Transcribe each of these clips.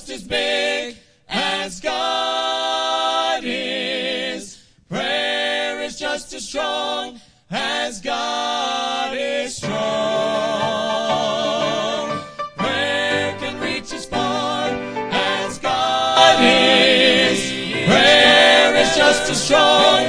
just as big as God is. Prayer is just as strong as God is strong. Prayer can reach as far as God is. Prayer is just as strong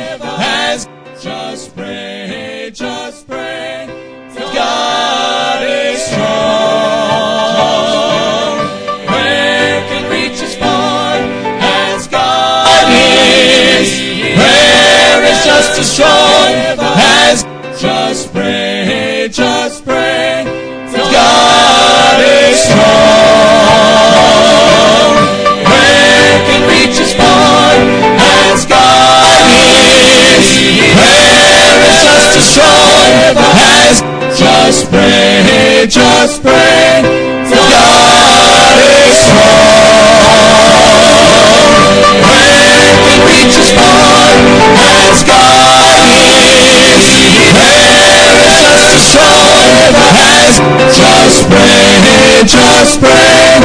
is. Prayer is just as strong as just pray, just pray. God is strong. Prayer can reach as far as God is. Prayer is just as strong as just pray, just pray.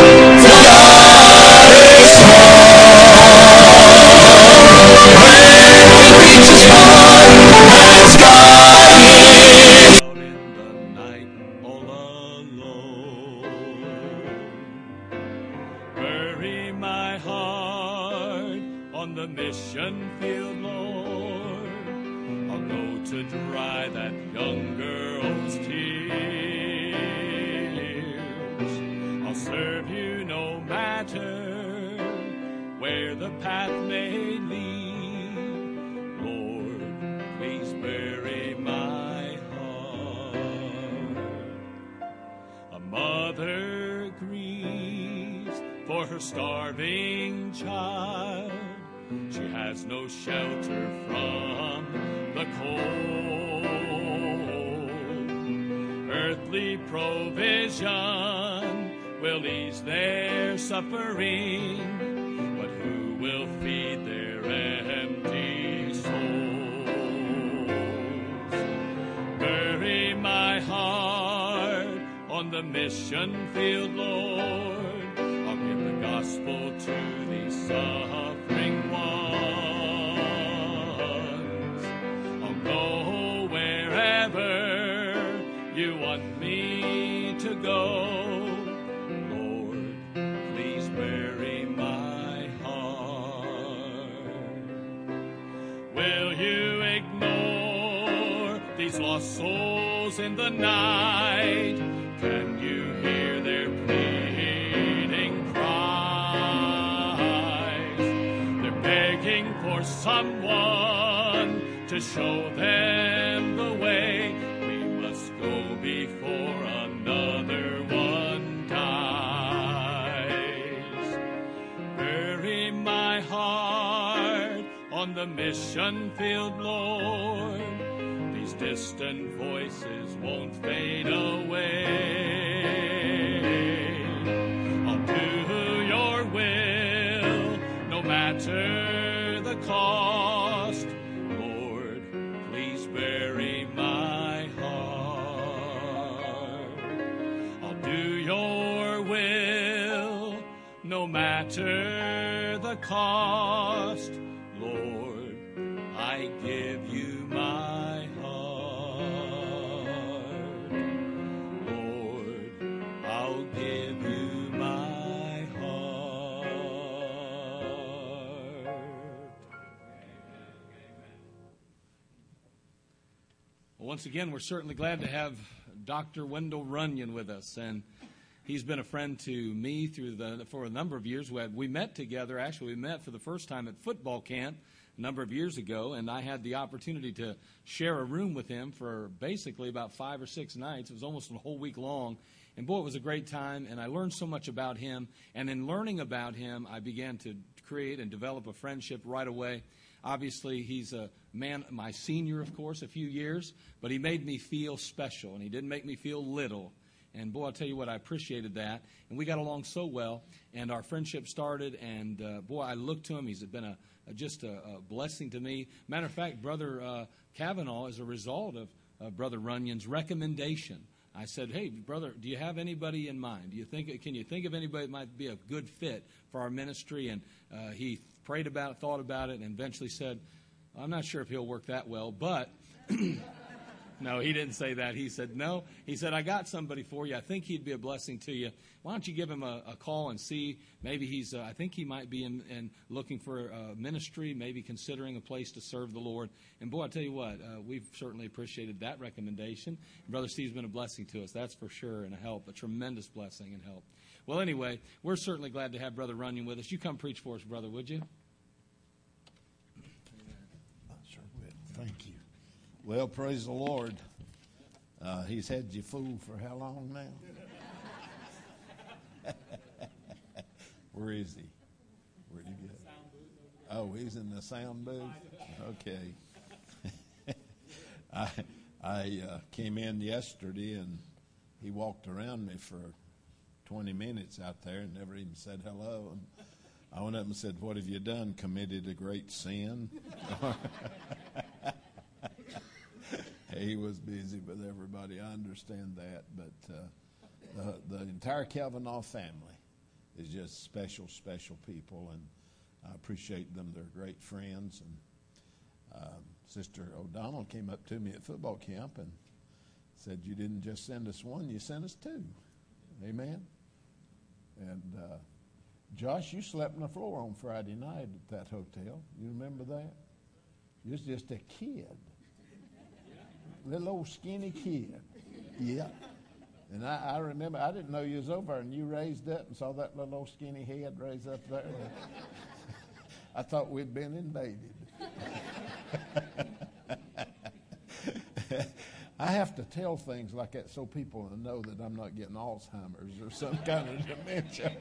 God is strong. As God her starving child. She has no shelter from the cold. Earthly provision will ease their suffering, but who will feed their empty souls? Bury my heart on the mission field, Lord. The gospel to these suffering ones. I'll go wherever you want me to go. Lord, please bury my heart. Will you ignore these lost souls in the night? Someone to show them the way. We must go before another one dies. Bury my heart on the mission field, Lord. These distant voices won't fade away. I'll do your will, no matter matter the cost. Lord, I give you my heart. Lord, I'll give you my heart. Well, once again, we're certainly glad to have Dr. Wendell Runyon with us, and he's been a friend to me through the for a number of years. We, had, we met together. Actually, we met for the first time at football camp a number of years ago, and I had the opportunity to share a room with him for basically about five or six nights. It was almost a whole week long. And boy, it was a great time, and I learned so much about him. And in learning about him, I began to create and develop a friendship right away. Obviously, he's a man, my senior, of course, a few years, but he made me feel special, and he didn't make me feel little. And boy, I'll tell you what, I appreciated that. And we got along so well, and our friendship started. And uh, boy, I looked to him. He's been a, a just a, a, blessing to me. Matter of fact, Brother uh, Kavanaugh is a result of uh, Brother Runyon's recommendation. I said, "Hey, brother, do you have anybody in mind? Do you think can you think of anybody that might be a good fit for our ministry?" And uh, he prayed about it, thought about it, and eventually said, "I'm not sure if he'll work that well, but." No, he didn't say that. He said, No. He said, I got somebody for you. I think he'd be a blessing to you. Why don't you give him a, a call and see? Maybe he's, uh, I think he might be in, in looking for a ministry, maybe considering a place to serve the Lord. And boy, I tell you what, uh, we've certainly appreciated that recommendation. Brother Steve's been a blessing to us, that's for sure, and a help, a tremendous blessing and help. Well, anyway, we're certainly glad to have Brother Runyon with us. You come preach for us, brother, would you? I sure will. Thank you. Well, praise the Lord. Uh, he's had you fooled for how long now? Where is he? Where'd he go? Oh, he's in the sound booth? Okay. I, I uh, came in yesterday and he walked around me for 20 minutes out there and never even said hello. And I went up and said, What have you done? Committed a great sin? he was busy with everybody. I understand that, but uh, the, the entire Kavanaugh family is just special, special people, and I appreciate them. They're great friends. And um, Sister O'Donnell came up to me at football camp and said, "You didn't just send us one; you sent us two. Amen." And uh, Josh, you slept on the floor on Friday night at that hotel. You remember that? You was just a kid little old skinny kid. Yeah. And I, I, remember, I didn't know you was over, and you raised up and saw that little old skinny head raised up there. I thought we'd been invaded. I have to tell things like that so people know that I'm not getting Alzheimer's or some kind of dementia.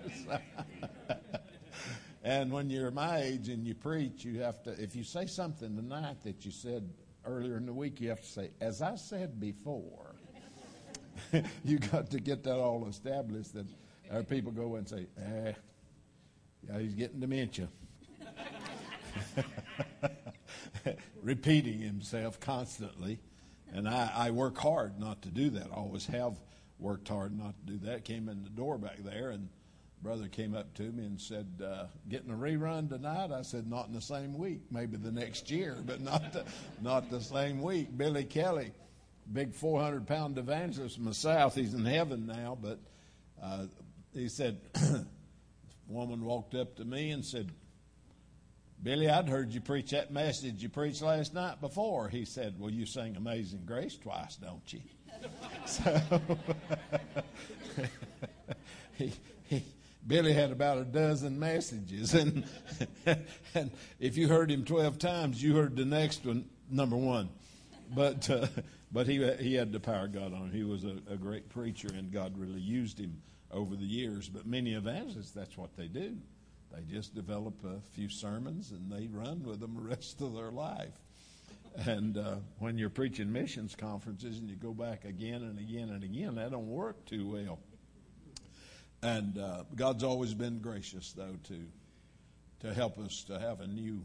and when you're my age and you preach, you have to, if you say something tonight that you said earlier in the week, you have to say, as I said before, you got to get that all established that our people go and say, eh, yeah, he's getting dementia. Repeating himself constantly. And I, I work hard not to do that. I always have worked hard not to do that. Came in the door back there and brother came up to me and said, uh, "Getting a rerun tonight?" I said, "Not in the same week. Maybe the next year, but not the, not the same week." Billy Kelly, big 400 pound evangelist from the South, he's in heaven now. But uh, he said, woman walked up to me and said, "Billy, I'd heard you preach that message you preached last night before." He said, "Well, you sing Amazing Grace twice, don't you?" so he he Billy had about a dozen messages, and and if you heard him twelve times, you heard the next one, number one. But uh, but he he had the power of God on him. He was a, a great preacher, and God really used him over the years. But many evangelists, that's what they do. They just develop a few sermons and they run with them the rest of their life. And uh, when you're preaching missions conferences and you go back again and again and again, that don't work too well. And uh, God's always been gracious, though, to to help us to have a new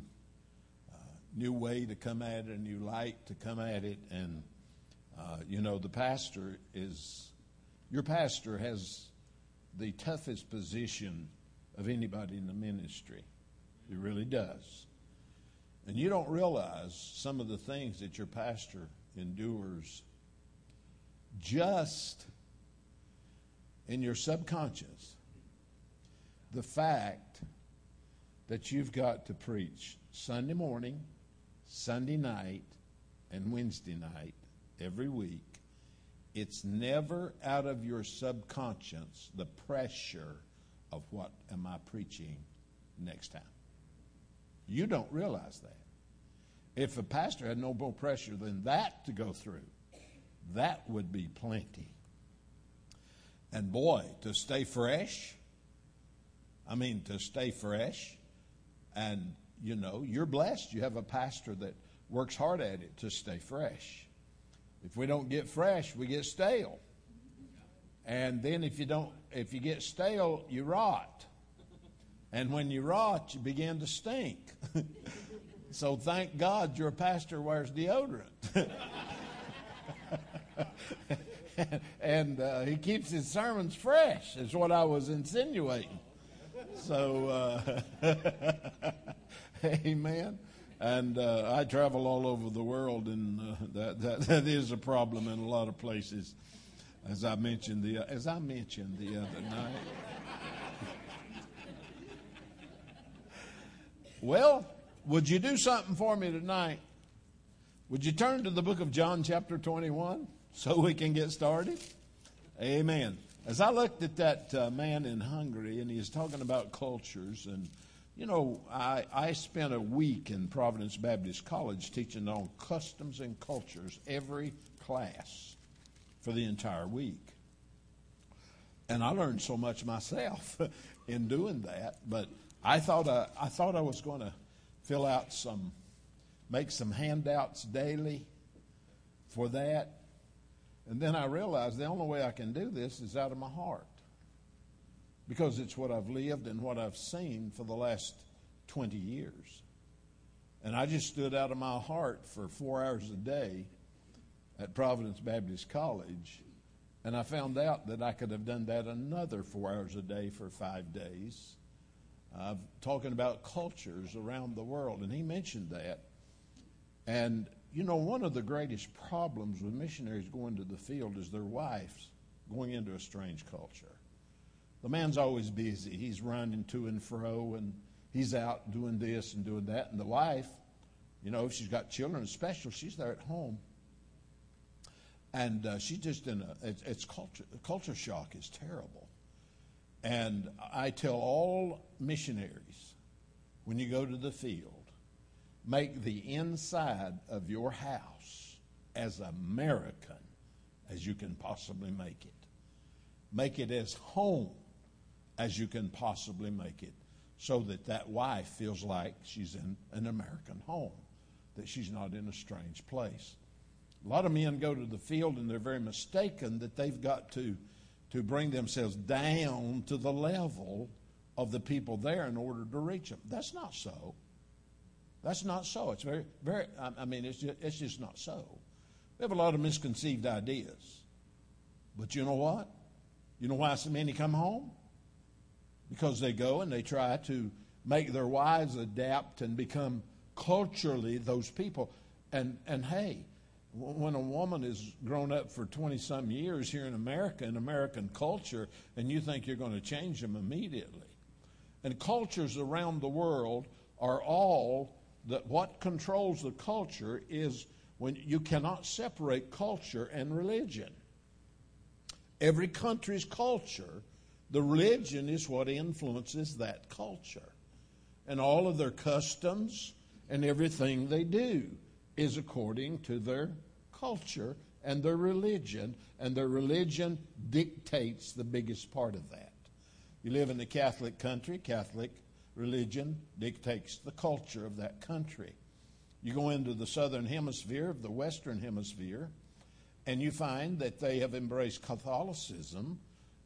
uh, new way to come at it, a new light to come at it. And uh, you know, the pastor is your pastor has the toughest position of anybody in the ministry. He really does. And you don't realize some of the things that your pastor endures just in your subconscious. The fact that you've got to preach Sunday morning, Sunday night, and Wednesday night every week. It's never out of your subconscious the pressure of what am I preaching next time. You don't realize that. If a pastor had no more pressure than that to go through, that would be plenty. And boy, to stay fresh, I mean, to stay fresh, and you know, you're blessed. You have a pastor that works hard at it to stay fresh. If we don't get fresh, we get stale. And then if you don't if you get stale, you rot. And when you rot, you begin to stink. so thank God your pastor wears deodorant. and uh, he keeps his sermons fresh, is what I was insinuating. So, uh, amen. And uh, I travel all over the world, and uh, that, that, that is a problem in a lot of places, as I mentioned the as I mentioned the other night. well, would you do something for me tonight? Would you turn to the book of John, chapter 21, so we can get started? Amen. As I looked at that uh, man in Hungary, and he's talking about cultures, and you know, I, I spent a week in Providence Baptist College teaching on customs and cultures every class for the entire week. And I learned so much myself in doing that, but I thought I, I thought I was going to fill out some make some handouts daily for that. And then I realized the only way I can do this is out of my heart. Because it's what I've lived and what I've seen for the last 20 years. And I just stood out of my heart for four hours a day at Providence Baptist College. And I found out that I could have done that another four hours a day for five days. Uh, talking about cultures around the world. And he mentioned that. And, you know, one of the greatest problems with missionaries going to the field is their wives going into a strange culture. The man's always busy. He's running to and fro, and he's out doing this and doing that. And the wife, you know, if she's got children, especially, she's there at home. And uh, she's just in a, it's, it's culture, culture shock is terrible. And I tell all missionaries when you go to the field, Make the inside of your house as American as you can possibly make it. Make it as home as you can possibly make it so that that wife feels like she's in an American home, that she's not in a strange place. A lot of men go to the field and they're very mistaken that they've got to, to bring themselves down to the level of the people there in order to reach them. That's not so. That's not so. It's very, very, I mean, it's just, it's just not so. We have a lot of misconceived ideas. But you know what? You know why so many come home? Because they go and they try to make their wives adapt and become culturally those people. And, and hey, when a woman has grown up for 20 some years here in America, in American culture, and you think you're going to change them immediately. And cultures around the world are all that what controls the culture is when you cannot separate culture and religion. Every country's culture, the religion is what influences that culture. And all of their customs and everything they do is according to their culture and their religion, and their religion dictates the biggest part of that. You live in a Catholic country, Catholic religion dictates the culture of that country. You go into the southern hemisphere of the western hemisphere, and you find that they have embraced Catholicism,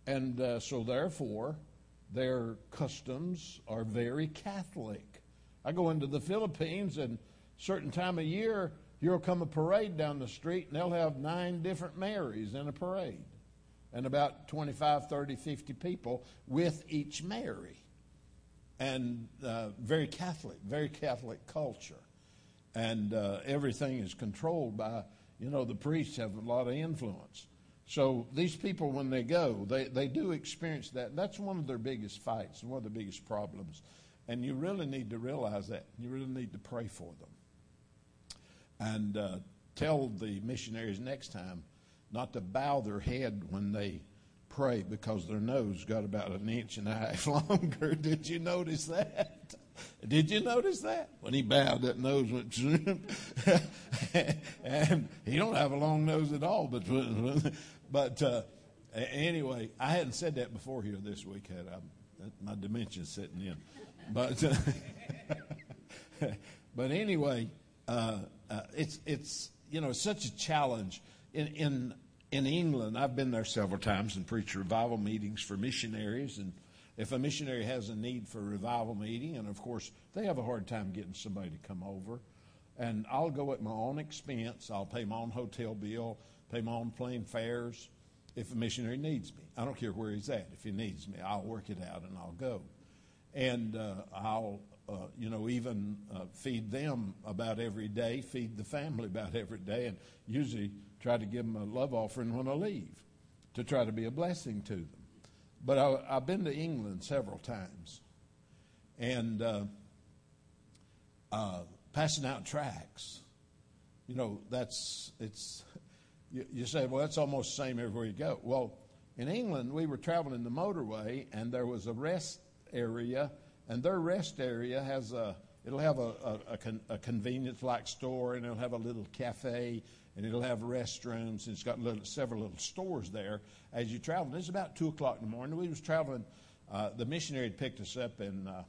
and uh, so therefore their customs are very Catholic. I go into the Philippines, and certain time of year you'll come a parade down the street, and they'll have nine different Marys in a parade, and about 25, 30, 50 people with each Mary and uh, very Catholic, very Catholic culture. and uh, everything is controlled by, you know, the priests have a lot of influence. So these people, when they go, they, they do experience that. That's one of their biggest fights and one of the biggest problems. And you really need to realize that. You really need to pray for them. And uh, tell the missionaries next time not to bow their head when they pray because their nose got about an inch and a half longer. Did you notice that? Did you notice that? When he bowed, that nose went, and he don't have a long nose at all. But but uh, anyway, I hadn't said that before here this week. Had I? My dementia's setting in. But uh, but anyway, uh, uh, it's it's you know such a challenge in in in England. I've been there several times and preached revival meetings for missionaries and if a missionary has a need for a revival meeting, and of course they have a hard time getting somebody to come over, and I'll go at my own expense. I'll pay my own hotel bill, pay my own plane fares if a missionary needs me. I don't care where he's at. If he needs me, I'll work it out and I'll go. And uh, I'll, uh, you know, even uh, feed them about every day, feed the family about every day, and usually try to give them a love offering when I leave to try to be a blessing to them. But I, have been to England several times, and uh, uh, passing out tracts. You know, that's it's. You, you say, well, that's almost the same everywhere you go. Well, in England, we were traveling the motorway, and there was a rest area, and their rest area has a. It'll have a, a, a, con, a convenience-like store, and it'll have a little cafe, and it'll have restrooms, and it's got little, several little stores there as you travel. It's about two o'clock in the morning. We was traveling. Uh, the missionary had picked us up in uh,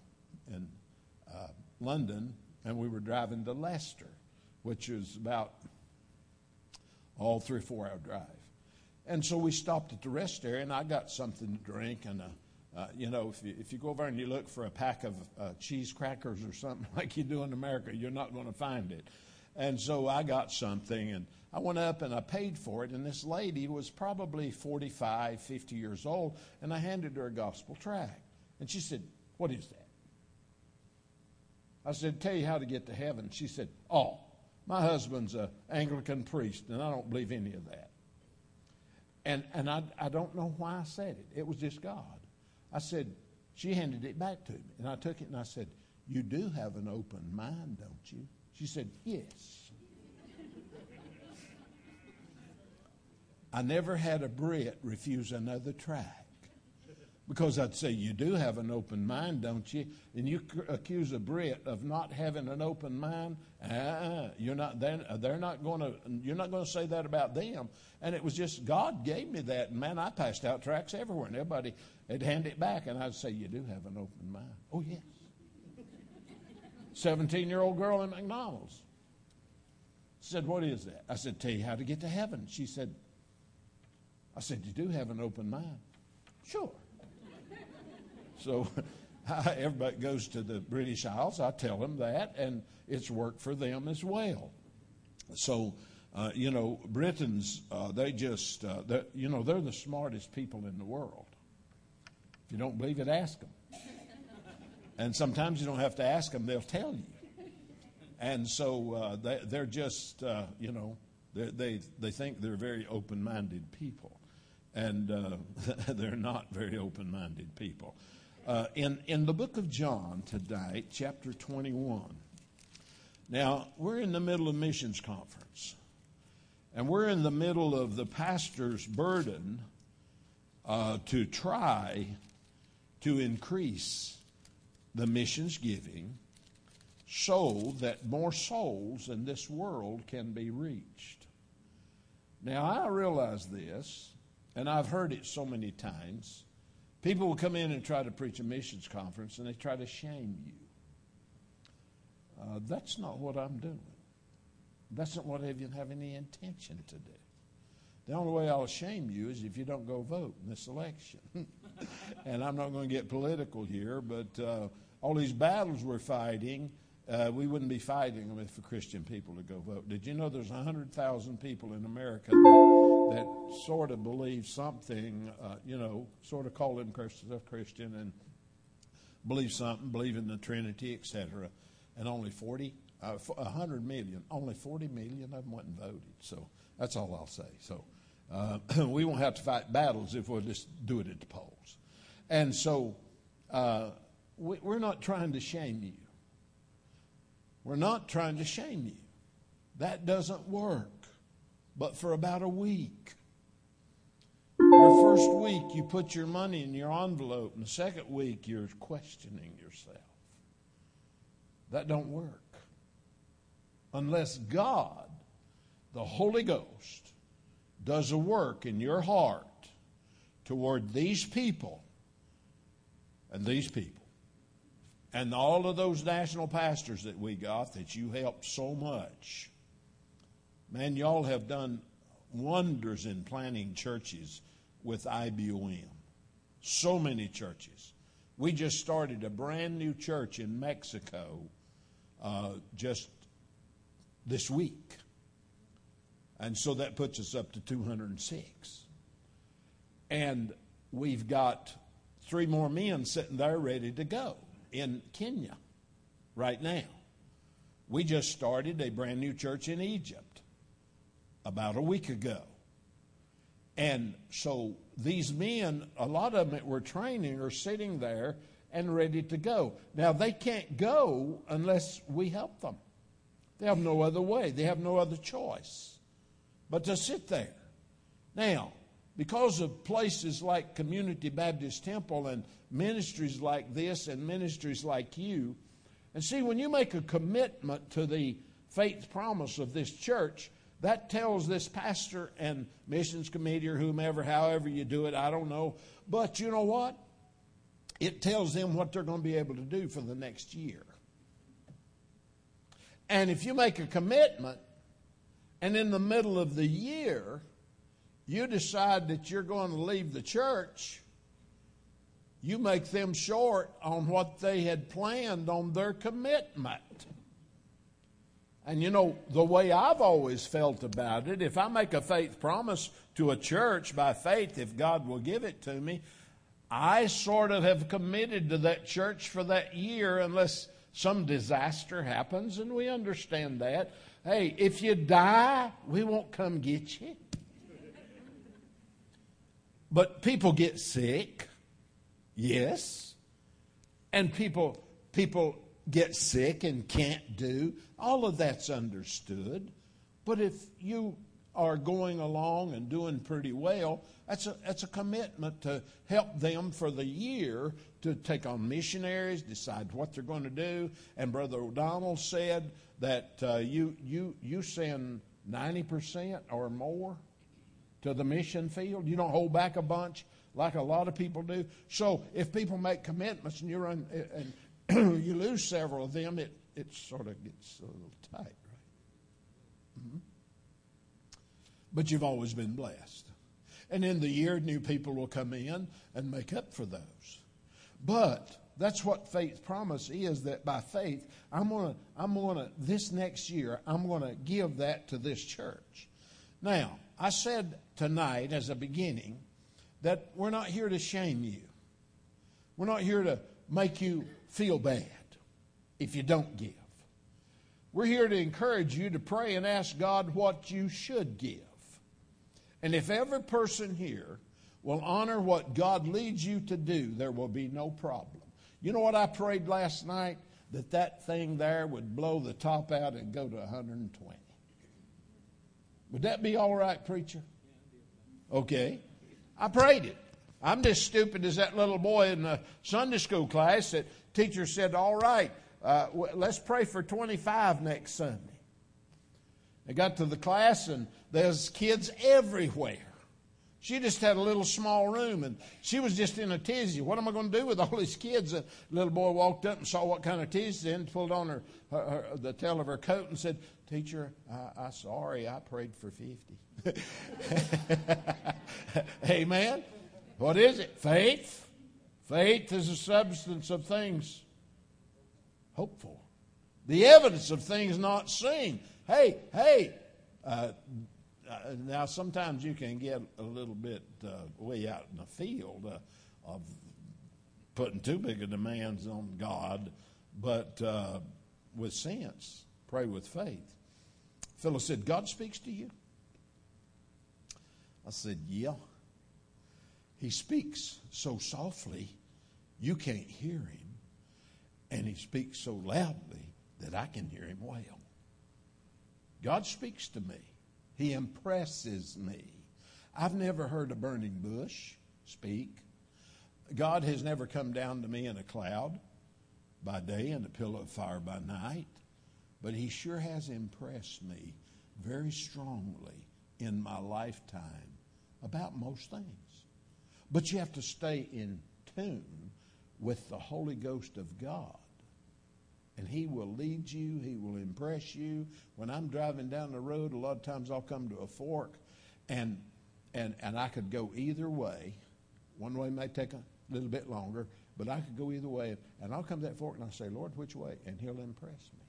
in uh, London, and we were driving to Leicester, which is about all three or four hour drive. And so we stopped at the rest area, and I got something to drink. And uh, you know, if you, if you go over and you look for a pack of uh, cheese crackers or something like you do in America, you're not going to find it. And so I got something, and I went up and I paid for it. And this lady was probably 45, 50 years old, and I handed her a gospel tract. And she said, What is that? I said, Tell you how to get to heaven. She said, Oh, my husband's an Anglican priest, and I don't believe any of that. And, and I, I don't know why I said it. It was just God. I said, She handed it back to me. And I took it and I said, You do have an open mind, don't you? She said, Yes. I never had a Brit refuse another track Because I'd say, You do have an open mind, don't you? And you accuse a Brit of not having an open mind. Uh-uh. You're not, they're, uh, they're not going to, you're not going to say that about them. And it was just, God gave me that. And man, I passed out tracks everywhere. And everybody would hand it back. And I'd say, You do have an open mind. Oh, yes. 17 year old girl in McDonald's. Said, What is that? I said, Tell you how to get to heaven. She said, I said, You do have an open mind. Sure. so everybody goes to the British Isles. I tell them that, and it's worked for them as well. So, uh, you know, Britons, uh, they just, uh, you know, they're the smartest people in the world. If you don't believe it, ask them. And sometimes you don't have to ask them, they'll tell you. And so uh, they, they're just, uh, you know, they, they think they're very open minded people. And uh, they're not very open minded people. Uh, in, in the book of John today, chapter 21, now we're in the middle of missions conference. And we're in the middle of the pastor's burden uh, to try to increase the missions giving so that more souls in this world can be reached. Now, I realize this, and I've heard it so many times. People will come in and try to preach a missions conference, and they try to shame you. Uh, that's not what I'm doing. That's not what I even have any intention to do. The only way I'll shame you is if you don't go vote in this election. and I'm not going to get political here, but uh, all these battles we're fighting, uh, we wouldn't be fighting them if the Christian people to go vote. Did you know there's 100,000 people in America that, that sort of believe something, uh, you know, sort of call themselves Christian and believe something, believe in the Trinity, etc., and only 40 uh, 100 million. Only 40 million of them went and voted. So that's all I'll say. So uh, we won't have to fight battles if we'll just do it at the polls. And so uh, we're not trying to shame you. We're not trying to shame you. That doesn't work. But for about a week, your first week, you put your money in your envelope, and the second week, you're questioning yourself. That don't work. Unless God, the Holy Ghost, does a work in your heart toward these people and these people. And all of those national pastors that we got that you helped so much. Man, y'all have done wonders in planting churches with IBOM. So many churches. We just started a brand new church in Mexico uh, just this week. And so that puts us up to 206. And we've got three more men sitting there ready to go in Kenya right now. We just started a brand new church in Egypt about a week ago. And so these men, a lot of them that we're training, are sitting there and ready to go. Now, they can't go unless we help them. They have no other way, they have no other choice but to sit there. Now, because of places like Community Baptist Temple and ministries like this and ministries like you, and see, when you make a commitment to the faith promise of this church, that tells this pastor and missions committee or whomever, however you do it, I don't know. But you know what? It tells them what they're going to be able to do for the next year. And if you make a commitment, and in the middle of the year, you decide that you're going to leave the church, you make them short on what they had planned on their commitment. And you know, the way I've always felt about it, if I make a faith promise to a church by faith, if God will give it to me, I sort of have committed to that church for that year unless some disaster happens, and we understand that. Hey, if you die, we won't come get you. But people get sick, yes. And people people get sick and can't do. All of that's understood. But if you are going along and doing pretty well, that's a, that's a commitment to help them for the year to take on missionaries, decide what they're going to do. And Brother O'Donnell said that uh, you, you, you send 90% or more to the mission field. You don't hold back a bunch like a lot of people do. So if people make commitments and you run and you lose several of them, it, it sort of gets a little tight, right? Mm-hmm. But you've always been blessed. And in the year, new people will come in and make up for those. But that's what faith promise is that by faith, I'm going to, I'm going to, this next year, I'm going to give that to this church. Now, I said tonight as a beginning that we're not here to shame you. We're not here to make you feel bad if you don't give. We're here to encourage you to pray and ask God what you should give. And if every person here will honor what God leads you to do, there will be no problem. You know what I prayed last night? That that thing there would blow the top out and go to 120. Would that be all right, preacher? Okay. I prayed it. I'm just stupid as that little boy in the Sunday school class that teacher said, All right, uh, let's pray for 25 next Sunday. I got to the class and there's kids everywhere. She just had a little small room and she was just in a tizzy. What am I going to do with all these kids? A little boy walked up and saw what kind of tizzy and pulled on her, her, her, the tail of her coat and said, Teacher, I, I sorry, I prayed for 50. Amen. What is it? Faith. Faith is the substance of things hoped for, the evidence of things not seen. Hey, hey, uh, uh, now sometimes you can get a little bit uh, way out in the field uh, of putting too big of demands on God, but uh, with sense, pray with faith. Phyllis said, God speaks to you? I said, Yeah. He speaks so softly you can't hear him, and he speaks so loudly that I can hear him well. God speaks to me, he impresses me. I've never heard a burning bush speak. God has never come down to me in a cloud by day and a pillar of fire by night, but He sure has impressed me very strongly in my lifetime about most things. But you have to stay in tune with the Holy Ghost of God. And He will lead you, He will impress you. When I'm driving down the road, a lot of times I'll come to a fork and and, and I could go either way. One way may take a little bit longer, but I could go either way. And I'll come to that fork and I'll say, Lord, which way? And He'll impress me.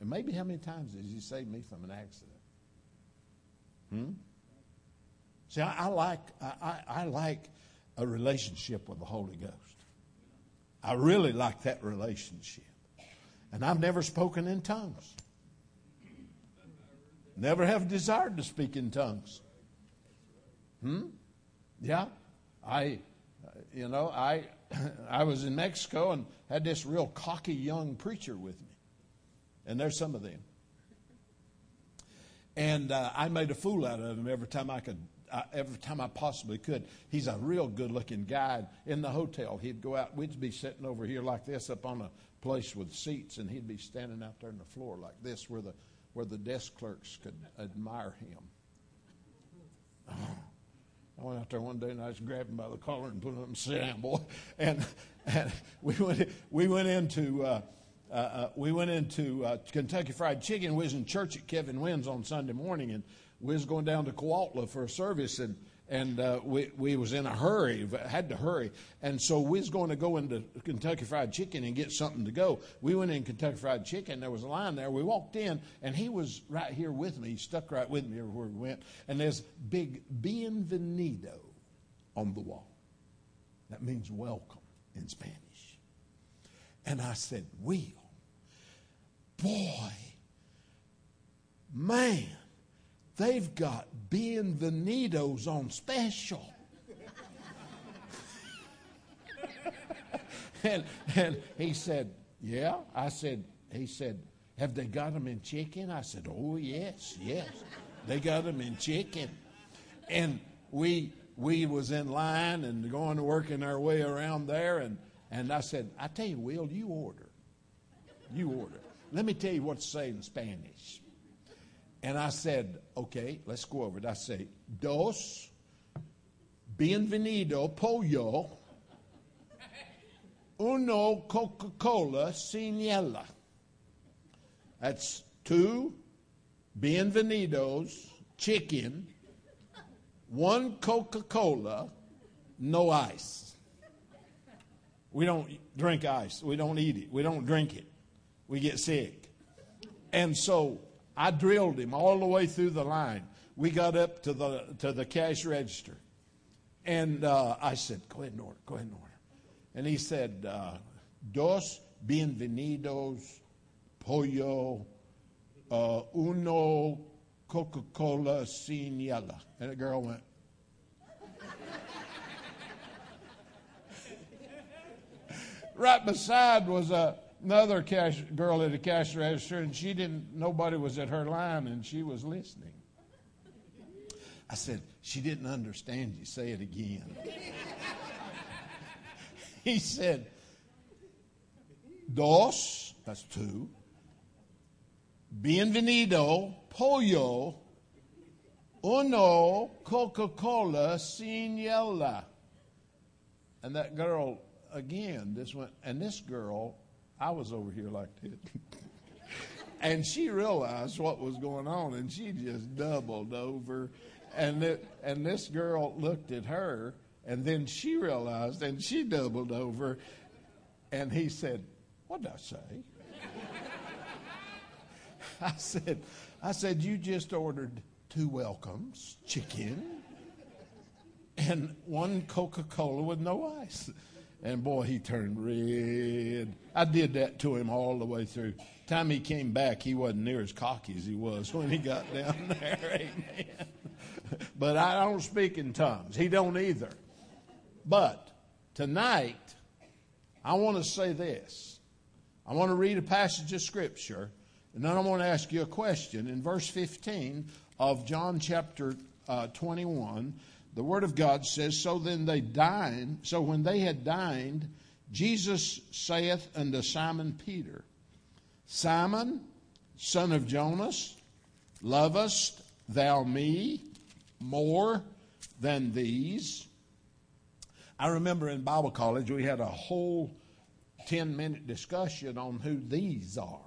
And maybe how many times has He saved me from an accident? Hmm? See, I, I like I, I like a relationship with the Holy Ghost. I really like that relationship. And I've never spoken in tongues. Never have desired to speak in tongues. Hmm? Yeah. I, you know, I, I was in Mexico and had this real cocky young preacher with me. And there's some of them. And uh, I made a fool out of him every time I could, uh, every time I possibly could. He's a real good looking guy. In the hotel, he'd go out, we'd be sitting over here like this up on a place with seats, and he'd be standing out there on the floor like this where the, where the desk clerks could admire him. I went out there one day and I just grabbed him by the collar and put him up and sit down, boy. And, and we went we went into uh, uh, uh, we went into uh, Kentucky Fried Chicken. We was in church at Kevin Wynn's on Sunday morning, and we was going down to Coahuila for a service, and and uh, we we was in a hurry, had to hurry, and so we was going to go into Kentucky Fried Chicken and get something to go. We went in Kentucky Fried Chicken. There was a line there. We walked in, and he was right here with me. He stuck right with me everywhere we went. And there's big Bienvenido on the wall. That means welcome in Spanish. And I said, Will, boy, man They've got bienvenidos on special. and, and he said, Yeah. I said, He said, Have they got them in chicken? I said, Oh, yes, yes. They got them in chicken. And we we was in line and going working our way around there and, and I said, I tell you, Will, you order. You order. Let me tell you what to say in Spanish. And I said, okay, let's go over it. I say, dos, bienvenido, pollo, uno Coca Cola hiela. That's two bienvenidos, chicken, one Coca Cola, no ice. We don't drink ice. We don't eat it. We don't drink it. We get sick. And so I drilled him all the way through the line. We got up to the to the cash register, and uh, I said, "Go ahead and order. Go ahead and order." And he said, uh, "Dos bienvenidos, pollo, uh, uno Coca-Cola sin hiela." And the girl went. Right beside was a another cash girl at a cash register, and she didn't. Nobody was at her line, and she was listening. I said, "She didn't understand you. Say it again." he said, "Dos, that's two. Bienvenido, pollo, uno Coca-Cola sin hiela." And that girl again, this went, and this girl I was over here like this. and she realized what was going on, and she just doubled over. And, and this girl looked at her, and then she realized, and she doubled over. And he said, What did I say? I said, I said, You just ordered two welcomes, chicken, and one Coca Cola with no ice. And boy, he turned red. I did that to him all the way through. Time he came back, he wasn't near as cocky as he was when he got down there. Amen. But I don't speak in tongues. He don't either. But tonight, I want to say this. I want to read a passage of scripture, and then I want to ask you a question. In verse 15 of John chapter uh, 21, the Word of God says, So then they dined, so when they had dined, Jesus saith unto Simon Peter, Simon, son of Jonas, lovest thou me more than these? I remember in Bible college we had a whole 10 minute discussion on who these are.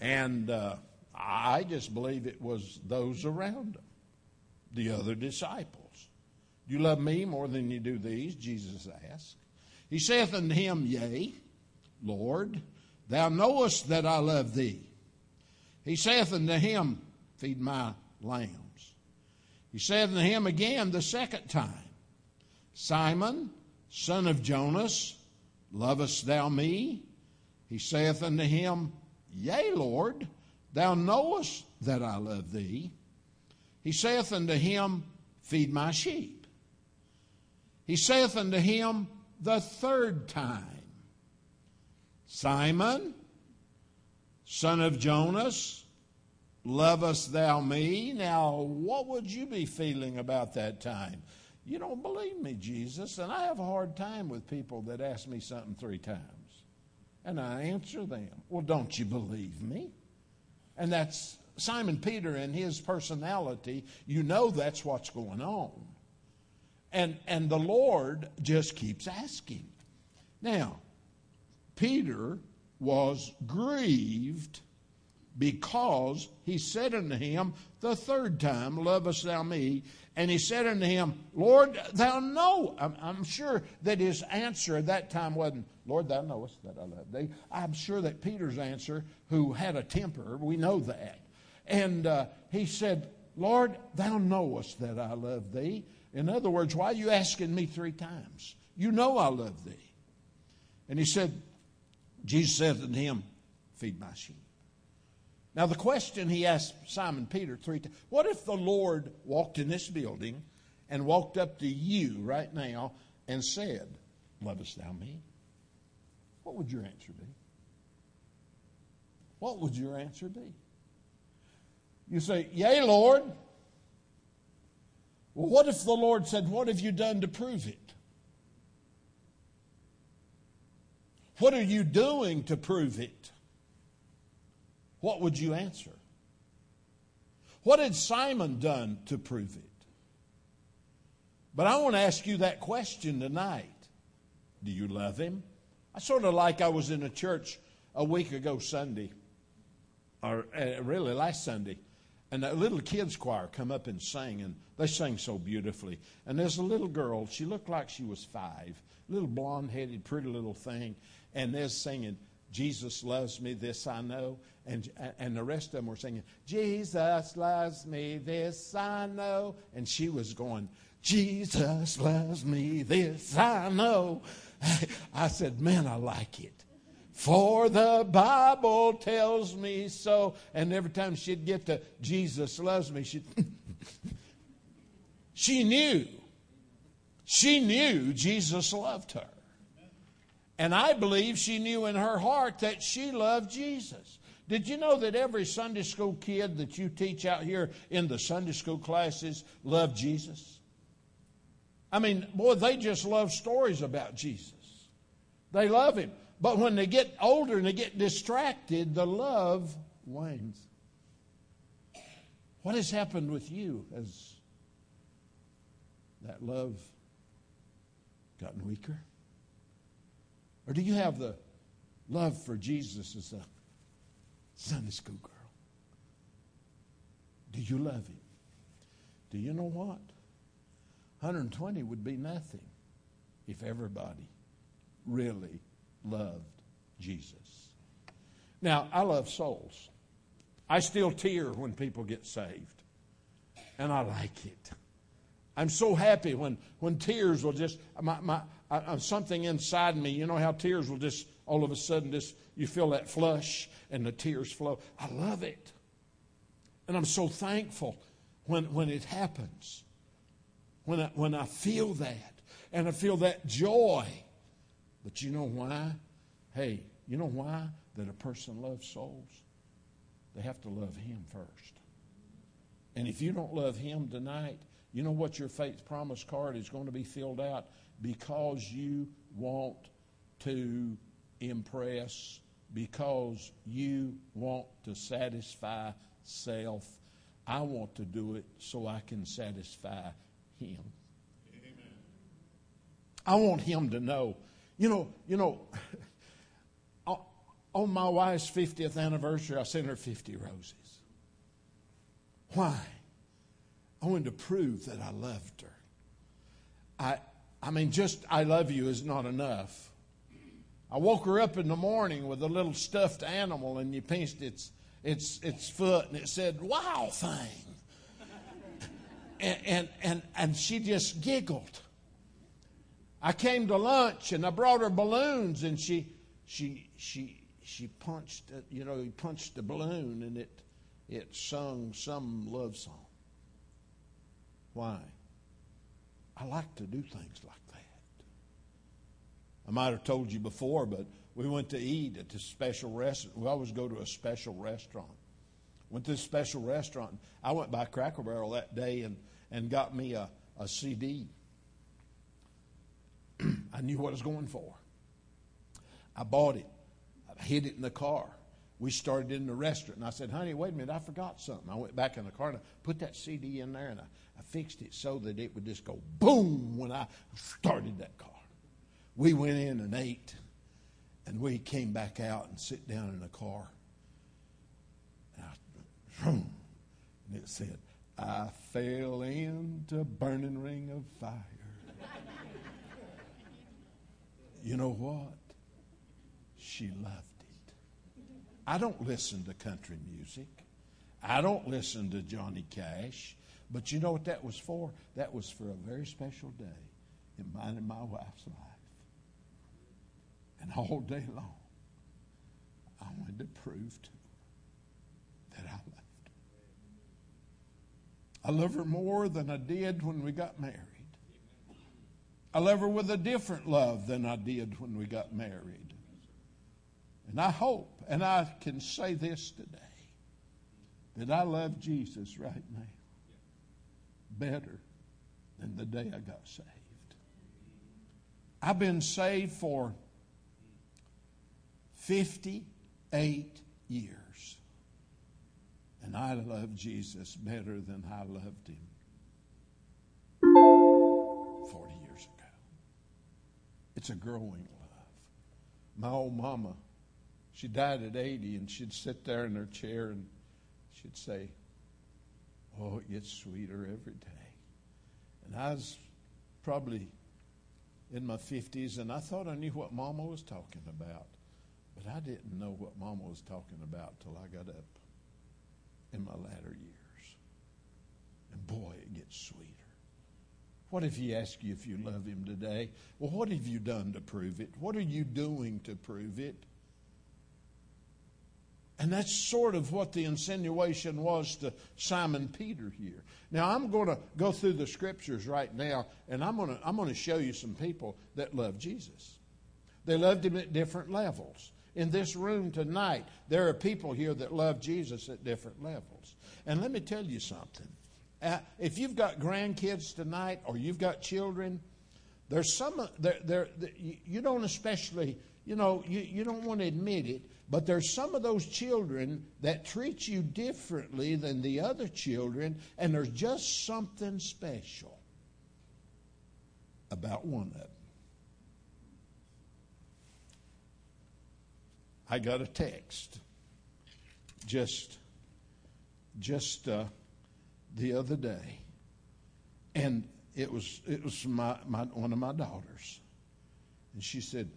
And uh, I just believe it was those around them, the other disciples. Do you love me more than you do these? Jesus asked. He saith unto him, Yea, Lord, thou knowest that I love thee. He saith unto him, Feed my lambs. He saith unto him again the second time, Simon, son of Jonas, lovest thou me? He saith unto him, Yea, Lord, thou knowest that I love thee. He saith unto him, Feed my sheep. He saith unto him the third time, Simon, son of Jonas, lovest thou me? Now, what would you be feeling about that time? You don't believe me, Jesus. And I have a hard time with people that ask me something three times. And I answer them, Well, don't you believe me? And that's Simon Peter and his personality. You know that's what's going on. And, and the Lord just keeps asking. Now, Peter was grieved because he said unto him the third time, Lovest thou me? And he said unto him, Lord, thou know. I'm, I'm, sure that his answer at that time wasn't, Lord, thou knowest that I love thee. I'm sure that Peter's answer, who had a temper, we know that. And uh, he said, Lord, thou knowest that I love thee. In other words, why are you asking me three times? You know I love thee. And he said, Jesus said unto him, Feed my sheep. Now, the question he asked Simon Peter three times what if the Lord walked in this building and walked up to you right now and said, Lovest thou me? What would your answer be? What would your answer be? You say, Yea, Lord. Well, what if the Lord said, What have you done to prove it? What are you doing to prove it? what would you answer? What had Simon done to prove it? But I want to ask you that question tonight. Do you love him? I sort of like I was in a church a week ago Sunday, or uh, really last Sunday, and a little kids choir come up and sang, and they sang so beautifully. And there's a little girl, she looked like she was five, little blonde headed, pretty little thing, and they're singing, Jesus loves me, this I know. And, and the rest of them were singing, Jesus loves me, this I know. And she was going, Jesus loves me, this I know. I said, man, I like it. For the Bible tells me so. And every time she'd get to Jesus loves me, she'd. she knew. She knew Jesus loved her. And I believe she knew in her heart that she loved Jesus. Did you know that every Sunday school kid that you teach out here in the Sunday school classes love Jesus? I mean, boy, they just love stories about Jesus. They love him. But when they get older and they get distracted, the love wanes. What has happened with you? Has that love gotten weaker? Or do you have the love for Jesus as a Sunday school girl? Do you love him? Do you know what? 120 would be nothing if everybody really loved Jesus. Now, I love souls. I still tear when people get saved, and I like it. I'm so happy when, when tears will just, my, my, I, something inside me. You know how tears will just all of a sudden just you feel that flush and the tears flow. I love it. And I'm so thankful when, when it happens. When I, when I feel that. And I feel that joy. But you know why? Hey, you know why that a person loves souls? They have to love Him first. And if you don't love Him tonight, you know what your faith promise card is going to be filled out? Because you want to impress, because you want to satisfy self. I want to do it so I can satisfy Him. Amen. I want Him to know. You know, you know, on my wife's 50th anniversary, I sent her 50 roses. Why? I wanted to prove that I loved her. I, I mean, just I love you is not enough. I woke her up in the morning with a little stuffed animal, and you pinched its its its foot, and it said "Wow thing," and and and, and she just giggled. I came to lunch, and I brought her balloons, and she she she she punched you know he punched the balloon, and it it sung some love song. Why? I like to do things like that. I might have told you before, but we went to eat at this special restaurant. We always go to a special restaurant. Went to this special restaurant. I went by Cracker Barrel that day and, and got me a, a CD. I knew what I was going for. I bought it. I hid it in the car. We started in the restaurant, and I said, "Honey, wait a minute, I forgot something." I went back in the car and I put that CD in there, and I I fixed it so that it would just go boom when I started that car. We went in and ate, and we came back out and sit down in the car. And, and it said, I fell into burning ring of fire. You know what? She loved it. I don't listen to country music. I don't listen to Johnny Cash. But you know what that was for? That was for a very special day in mine and my wife's life. And all day long, I wanted to prove to her that I loved her. I love her more than I did when we got married. I love her with a different love than I did when we got married. And I hope, and I can say this today, that I love Jesus right now better than the day I got saved. I've been saved for 58 years. And I love Jesus better than I loved him It's a growing love. My old mama, she died at 80, and she'd sit there in her chair and she'd say, Oh, it gets sweeter every day. And I was probably in my 50s, and I thought I knew what Mama was talking about. But I didn't know what Mama was talking about till I got up in my latter years. And boy, it gets sweeter. What if he asks you if you love him today? Well, what have you done to prove it? What are you doing to prove it? And that's sort of what the insinuation was to Simon Peter here. Now, I'm going to go through the scriptures right now, and I'm going to, I'm going to show you some people that love Jesus. They loved him at different levels. In this room tonight, there are people here that love Jesus at different levels. And let me tell you something. Uh, if you've got grandkids tonight or you've got children, there's some, there, there, you don't especially, you know, you, you don't want to admit it, but there's some of those children that treat you differently than the other children, and there's just something special about one of them. I got a text just just uh, the other day, and it was it was my, my one of my daughters, and she said,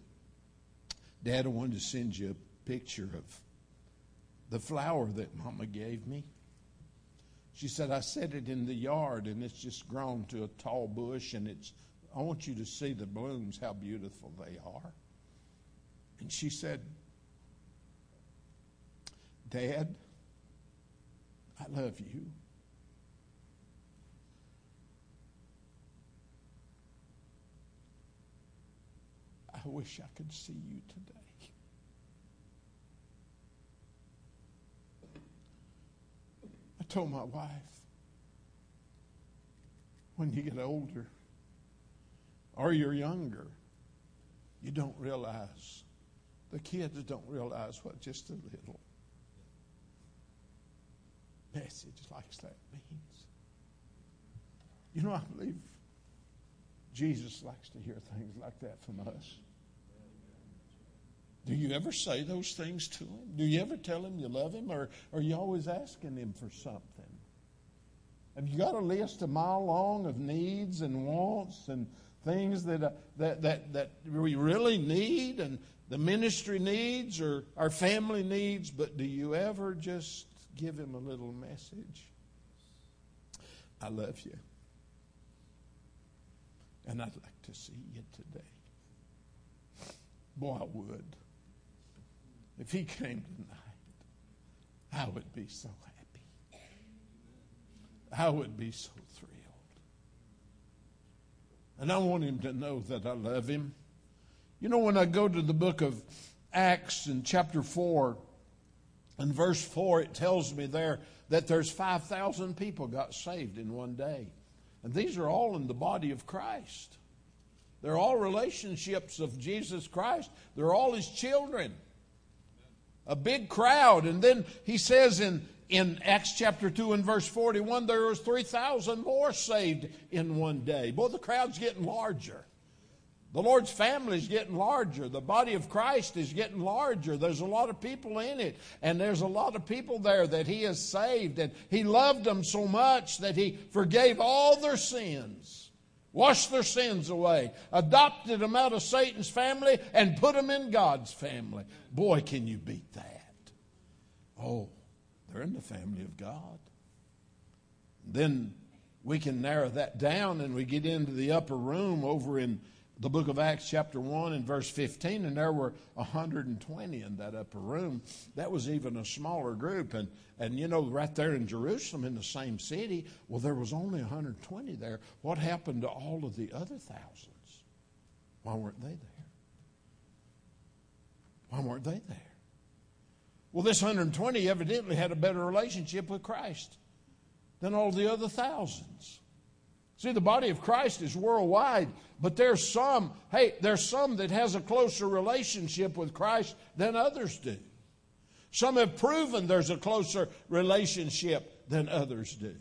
"Dad, I wanted to send you a picture of the flower that Mama gave me. She said, I set it in the yard and it's just grown to a tall bush and it's I want you to see the blooms, how beautiful they are. And she said, Dad, I love you. I wish I could see you today. I told my wife, when you get older or you're younger, you don't realize, the kids don't realize what just a little message like that means. You know, I believe Jesus likes to hear things like that from us. Do you ever say those things to him? Do you ever tell him you love him, or, or are you always asking him for something? Have you got a list a mile long of needs and wants and things that, uh, that, that, that we really need and the ministry needs or our family needs, but do you ever just give him a little message? I love you. And I'd like to see you today. Boy, I would. If he came tonight, I would be so happy. I would be so thrilled. And I want him to know that I love him. You know, when I go to the book of Acts in chapter 4 and verse 4, it tells me there that there's 5,000 people got saved in one day. And these are all in the body of Christ. They're all relationships of Jesus Christ. They're all his children a big crowd. And then he says in, in Acts chapter 2 and verse 41, there was 3,000 more saved in one day. Boy, the crowd's getting larger. The Lord's family is getting larger. The body of Christ is getting larger. There's a lot of people in it, and there's a lot of people there that He has saved, and He loved them so much that He forgave all their sins, washed their sins away, adopted them out of Satan's family, and put them in God's family. Boy, can you beat that. Oh, they're in the family of God. Then we can narrow that down and we get into the upper room over in the book of Acts, chapter 1, and verse 15, and there were 120 in that upper room. That was even a smaller group. And, and you know, right there in Jerusalem, in the same city, well, there was only 120 there. What happened to all of the other thousands? Why weren't they there? Why weren't they there? Well, this 120 evidently had a better relationship with Christ than all the other thousands. See, the body of Christ is worldwide, but there's some, hey, there's some that has a closer relationship with Christ than others do. Some have proven there's a closer relationship than others do.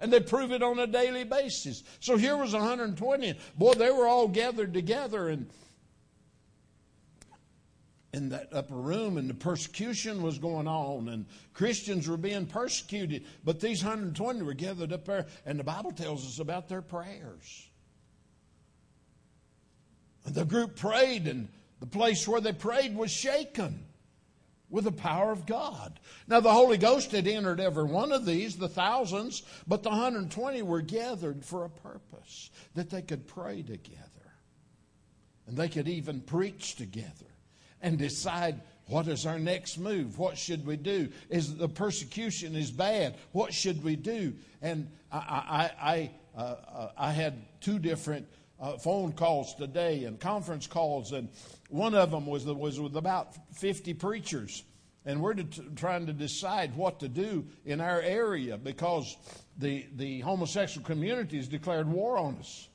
And they prove it on a daily basis. So here was 120. Boy, they were all gathered together and in that upper room, and the persecution was going on, and Christians were being persecuted. But these 120 were gathered up there, and the Bible tells us about their prayers. And the group prayed, and the place where they prayed was shaken with the power of God. Now, the Holy Ghost had entered every one of these, the thousands, but the 120 were gathered for a purpose that they could pray together. And they could even preach together and decide what is our next move? What should we do? Is the persecution is bad? What should we do? And I, I, I, uh, uh, I had two different uh, phone calls today and conference calls, and one of them was was with about fifty preachers, and we're trying to decide what to do in our area because the the homosexual community has declared war on us.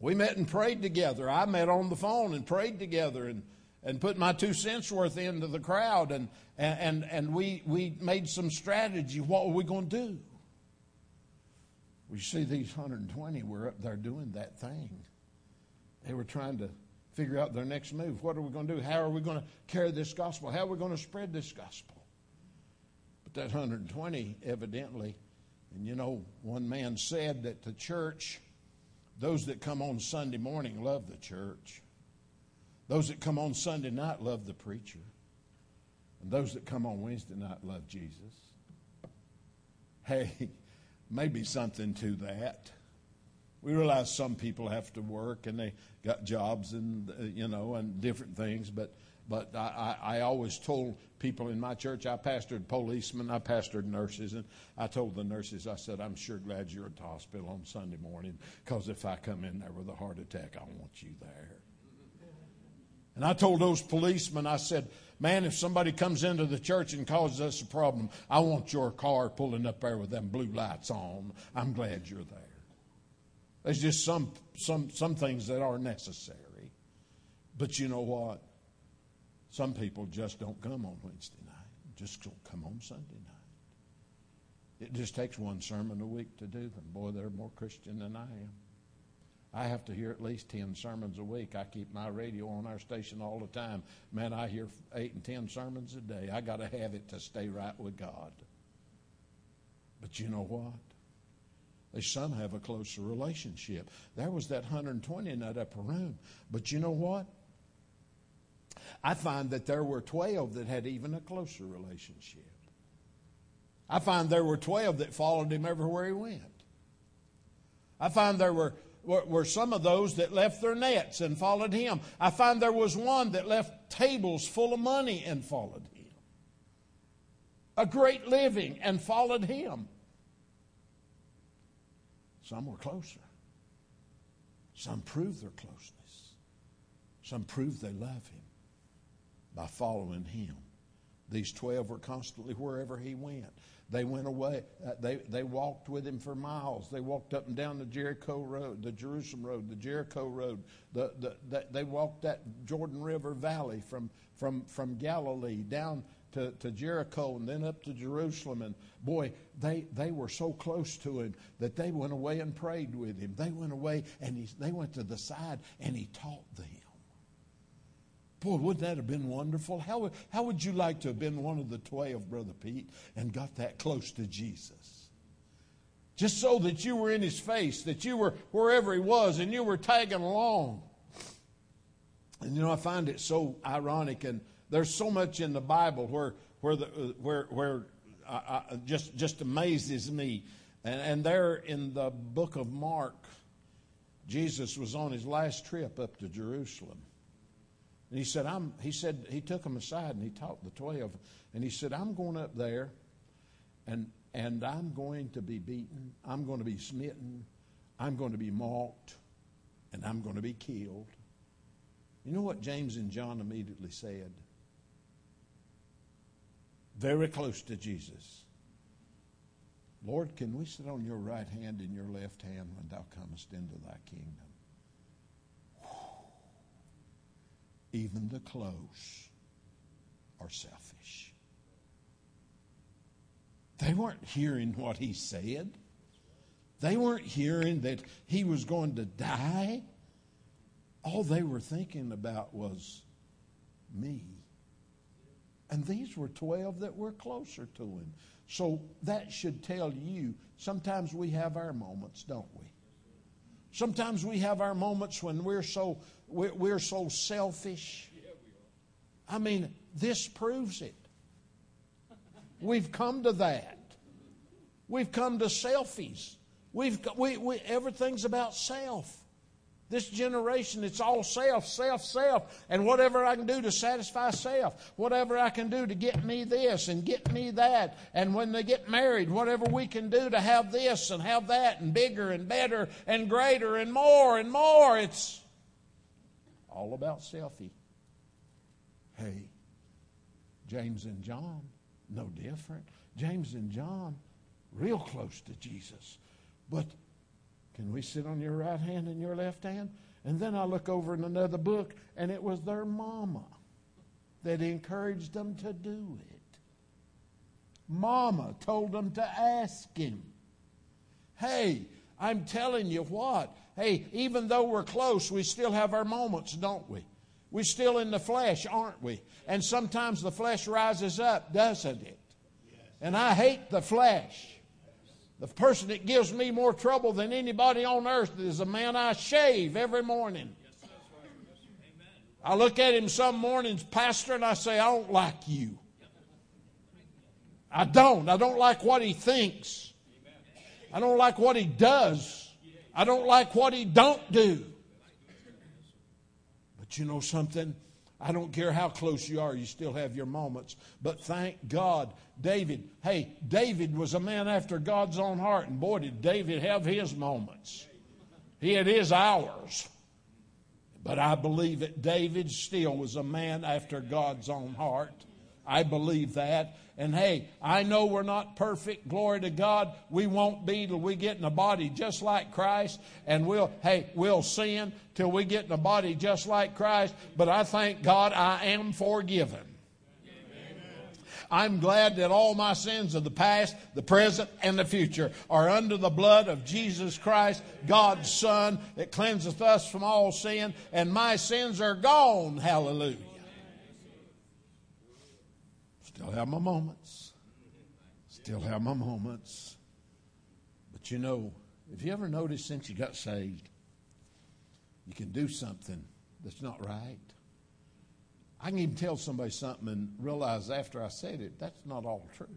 We met and prayed together. I met on the phone and prayed together and, and put my two cents worth into the crowd and, and, and we, we made some strategy. What were we going to do? We see these 120 were up there doing that thing. They were trying to figure out their next move. What are we going to do? How are we going to carry this gospel? How are we going to spread this gospel? But that 120 evidently, and you know, one man said that the church those that come on Sunday morning love the church. Those that come on Sunday night love the preacher. And those that come on Wednesday night love Jesus. Hey, maybe something to that. we realize some people have to work and they got jobs and uh, you know and different things. But but I, I, I always told people in my church, I pastored policemen, I pastored nurses, and I told the nurses, I said, I'm sure glad you're at the hospital on Sunday morning because if I come in there with a heart attack, I want you there. And I told those policemen, I said, man, if somebody comes into the church and causes us a problem, I want your car pulling up there with them blue lights on. I'm glad you're there. There's just some, some, some things that are necessary. But you know what? Some people just don't come on Wednesday night, just don't come on Sunday night. It just takes one sermon a week to do them. Boy, they're more Christian than I am. I have to hear at least 10 sermons a week. I keep my radio on our station all the time. Man, I hear eight and 10 sermons a day. I got to have it to stay right with God. But you know what? They some have a closer relationship. There was that 120 in that upper room. But you know what? I find that there were 12 that had even a closer relationship. I find there were 12 that followed him everywhere he went. I find there were were, some of those that left their nets and followed him. I find there was one that left tables full of money and followed him. A great living and followed him. Some were closer. Some proved their closeness. Some proved they love him by following him. These 12 were constantly wherever he went. They went away. Uh, they, they walked with him for miles. They walked up and down the Jericho Road, the Jerusalem Road, the Jericho Road. The, the, the, they walked that Jordan River Valley from, from, from Galilee down to, to Jericho and then up to Jerusalem. And boy, they, they were so close to him that they went away and prayed with him. They went away and he, they went to the side and he taught them. Boy, wouldn't that have been wonderful? How, how would you like to have been one of the 12, Brother Pete, and got that close to Jesus? Just so that you were in his face, that you were wherever he was, and you were tagging along. And you know, I find it so ironic, and there's so much in the Bible where, where, the, where, where uh, uh, just, just amazes me. And, and there in the book of Mark, Jesus was on his last trip up to Jerusalem. And he said, I'm, he said, he took them aside and he taught the 12. And he said, I'm going up there and, and I'm going to be beaten. I'm going to be smitten. I'm going to be mocked. And I'm going to be killed. You know what James and John immediately said? Very close to Jesus. Lord, can we sit on your right hand and your left hand when thou comest into thy kingdom? Even the close are selfish. They weren't hearing what he said. They weren't hearing that he was going to die. All they were thinking about was me. And these were 12 that were closer to him. So that should tell you sometimes we have our moments, don't we? Sometimes we have our moments when we're so we're, we're so selfish. I mean, this proves it. We've come to that. We've come to selfies. We've we, we everything's about self. This generation, it's all self, self, self, and whatever I can do to satisfy self, whatever I can do to get me this and get me that, and when they get married, whatever we can do to have this and have that, and bigger and better and greater and more and more. It's all about selfie. Hey, James and John, no different. James and John, real close to Jesus. But can we sit on your right hand and your left hand? And then I look over in another book, and it was their mama that encouraged them to do it. Mama told them to ask him. Hey, I'm telling you what, hey, even though we're close, we still have our moments, don't we? We're still in the flesh, aren't we? And sometimes the flesh rises up, doesn't it? And I hate the flesh. The person that gives me more trouble than anybody on earth is the man I shave every morning. I look at him some mornings, Pastor, and I say, I don't like you. I don't. I don't like what he thinks. I don't like what he does. I don't like what he don't do. But you know something? I don't care how close you are, you still have your moments. But thank God, David, hey, David was a man after God's own heart. And boy, did David have his moments. He had his hours. But I believe that David still was a man after God's own heart. I believe that. And hey, I know we're not perfect. Glory to God. We won't be till we get in a body just like Christ. And we'll, hey, we'll sin till we get in a body just like Christ. But I thank God I am forgiven. I'm glad that all my sins of the past, the present, and the future are under the blood of Jesus Christ, God's Son, that cleanseth us from all sin, and my sins are gone. Hallelujah. Still have my moments. Still have my moments. But you know, if you ever noticed since you got saved, you can do something that's not right? I can even tell somebody something and realize after I said it, that's not all truth.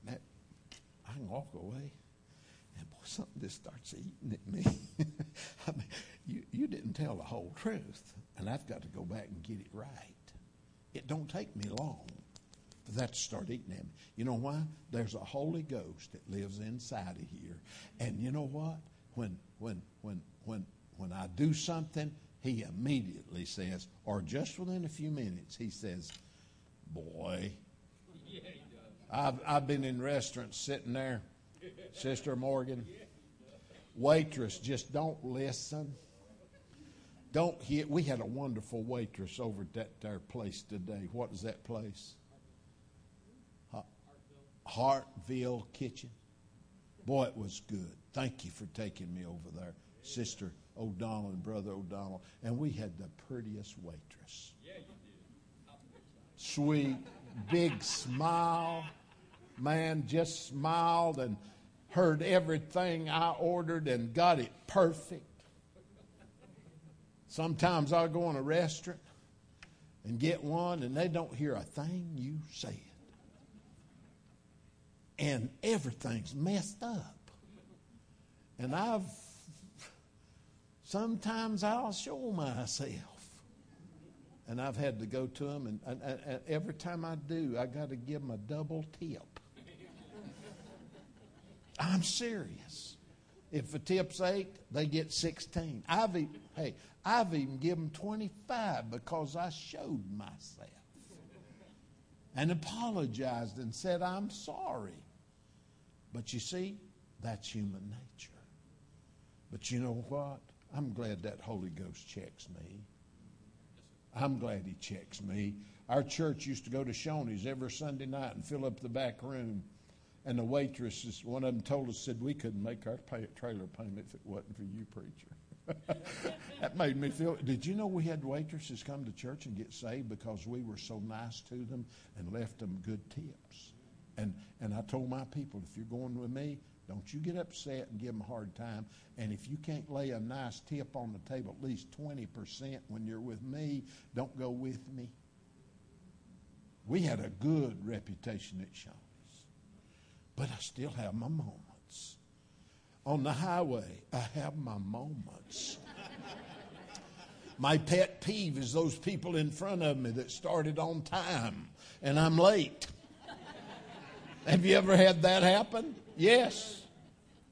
And that, I can walk away, and boy, something just starts eating at me. I mean, you, you didn't tell the whole truth, and I've got to go back and get it right. It don't take me long for that to start eating at me. You know why? There's a Holy Ghost that lives inside of here. And you know what? When when when when when I do something, he immediately says, or just within a few minutes, he says, Boy. I've, I've been in restaurants sitting there, Sister Morgan. Waitress, just don't listen. Don't hit. We had a wonderful waitress over at that there place today. What is that place? Hartville Kitchen. Boy, it was good. Thank you for taking me over there, Sister O'Donnell and Brother O'Donnell. And we had the prettiest waitress. Sweet, big smile. Man just smiled and heard everything I ordered and got it perfect. Sometimes I'll go in a restaurant and get one, and they don't hear a thing you said. And everything's messed up. And I've, sometimes I'll show myself. And I've had to go to them, and, and, and every time I do, I got to give them a double tip. I'm serious. If a tip's eight, they get 16. I've, even, hey, I've even given 25 because I showed myself and apologized and said, I'm sorry. But you see, that's human nature. But you know what? I'm glad that Holy Ghost checks me. I'm glad he checks me. Our church used to go to Shoney's every Sunday night and fill up the back room. And the waitresses, one of them told us, said, we couldn't make our pay, trailer payment if it wasn't for you, preacher. that made me feel. Did you know we had waitresses come to church and get saved because we were so nice to them and left them good tips? And and I told my people, if you're going with me, don't you get upset and give them a hard time. And if you can't lay a nice tip on the table, at least 20% when you're with me, don't go with me. We had a good reputation at Shoney's. But I still have my moments. On the highway, I have my moments. my pet peeve is those people in front of me that started on time and I'm late. have you ever had that happen? Yes.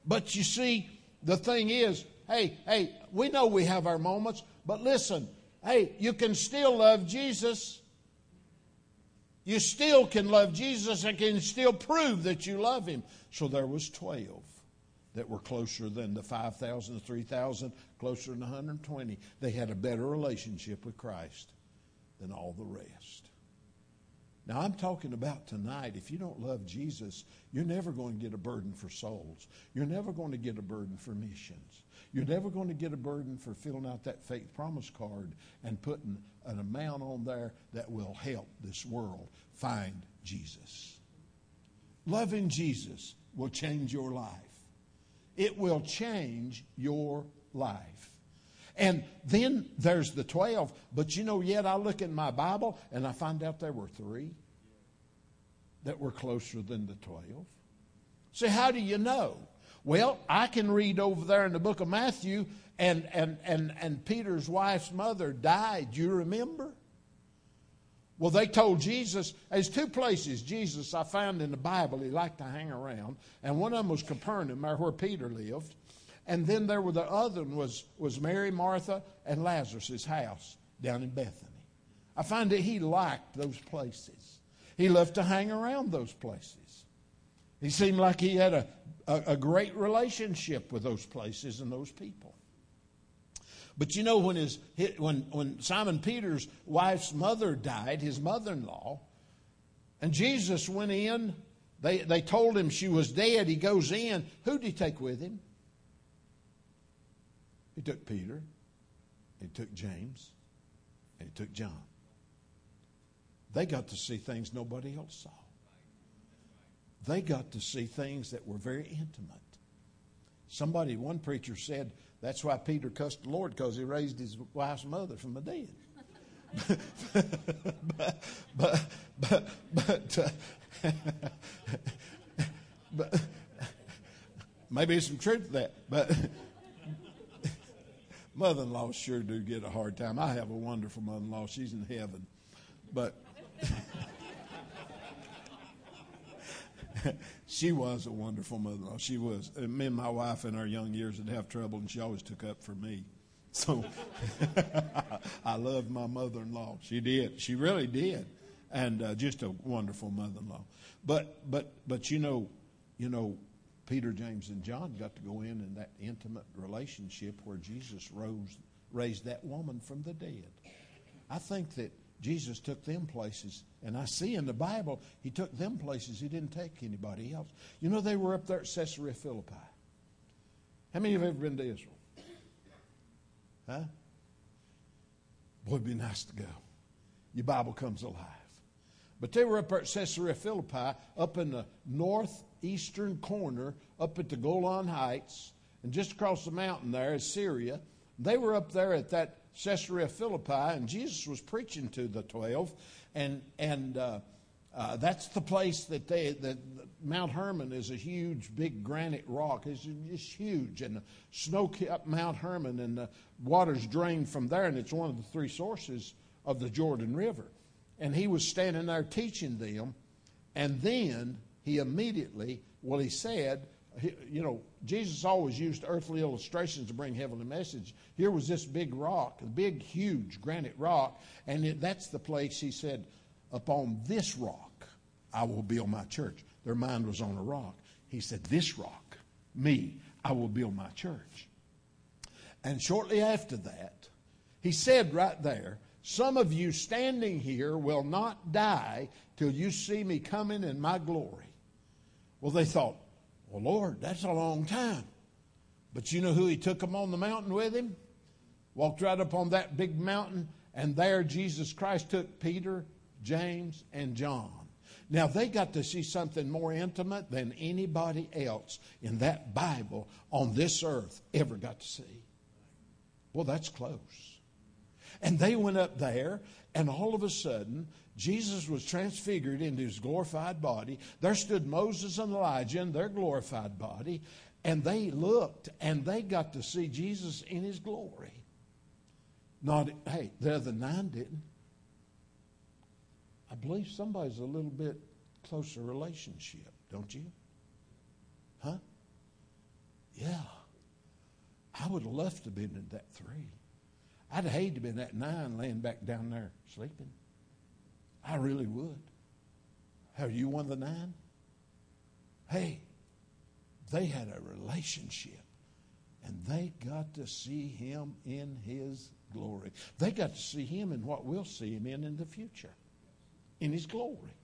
But you see, the thing is, hey, hey, we know we have our moments, but listen, hey, you can still love Jesus. You still can love Jesus and can still prove that you love him. So there was 12 that were closer than the 5,000, the 3,000, closer than 120. They had a better relationship with Christ than all the rest. Now, I'm talking about tonight. If you don't love Jesus, you're never going to get a burden for souls. You're never going to get a burden for missions. You're never going to get a burden for filling out that faith promise card and putting an amount on there that will help this world find Jesus. Loving Jesus will change your life. It will change your life. And then there's the 12. But you know, yet I look in my Bible and I find out there were three that were closer than the 12. So, how do you know? Well, I can read over there in the book of Matthew, and, and, and, and Peter's wife's mother died. You remember? Well, they told Jesus, there's two places Jesus I found in the Bible he liked to hang around, and one of them was Capernaum, where Peter lived. And then there were the other one was, was Mary, Martha, and Lazarus' house down in Bethany. I find that he liked those places. He loved to hang around those places. He seemed like he had a, a, a great relationship with those places and those people. But you know, when, his, when, when Simon Peter's wife's mother died, his mother in law, and Jesus went in, they, they told him she was dead. He goes in. Who did he take with him? He took Peter, he took James, and he took John. They got to see things nobody else saw. They got to see things that were very intimate. Somebody, one preacher said, that's why Peter cussed the Lord because he raised his wife's mother from the dead. but, but, but, but, uh, but maybe some truth to that. But mother in laws sure do get a hard time. I have a wonderful mother in law. She's in heaven. But she was a wonderful mother in law. She was. Me and my wife in our young years would have trouble, and she always took up for me. So I loved my mother in law. She did. She really did. And uh, just a wonderful mother in law. But, but, but you know, you know, Peter, James, and John got to go in in that intimate relationship where Jesus rose, raised that woman from the dead. I think that Jesus took them places. And I see in the Bible, he took them places he didn't take anybody else. You know, they were up there at Caesarea Philippi. How many of you have ever been to Israel? Huh? Boy, it'd be nice to go. Your Bible comes alive. But they were up there at Caesarea Philippi, up in the northeastern corner, up at the Golan Heights, and just across the mountain there is Syria. They were up there at that Caesarea Philippi, and Jesus was preaching to the twelve, and and uh, uh, that's the place that they that Mount Hermon is a huge, big granite rock. It's just huge, and snow capped Mount Hermon, and the waters drain from there, and it's one of the three sources of the Jordan River. And he was standing there teaching them, and then he immediately, well, he said, you know, Jesus always used earthly illustrations to bring heavenly message. Here was this big rock, a big, huge granite rock, and it, that's the place he said, Upon this rock I will build my church. Their mind was on a rock. He said, This rock, me, I will build my church. And shortly after that, he said right there, Some of you standing here will not die till you see me coming in my glory. Well, they thought, well, Lord, that's a long time. But you know who he took them on the mountain with him? Walked right up on that big mountain, and there Jesus Christ took Peter, James, and John. Now, they got to see something more intimate than anybody else in that Bible on this earth ever got to see. Well, that's close. And they went up there, and all of a sudden, Jesus was transfigured into his glorified body. There stood Moses and Elijah in their glorified body, and they looked and they got to see Jesus in his glory. Not, hey, the other nine didn't. I believe somebody's a little bit closer relationship, don't you? Huh? Yeah. I would have loved to have been in that three. I'd hate to have been that nine laying back down there sleeping. I really would. Have you won the nine? Hey, they had a relationship and they got to see him in his glory. They got to see him in what we'll see him in in the future, in his glory.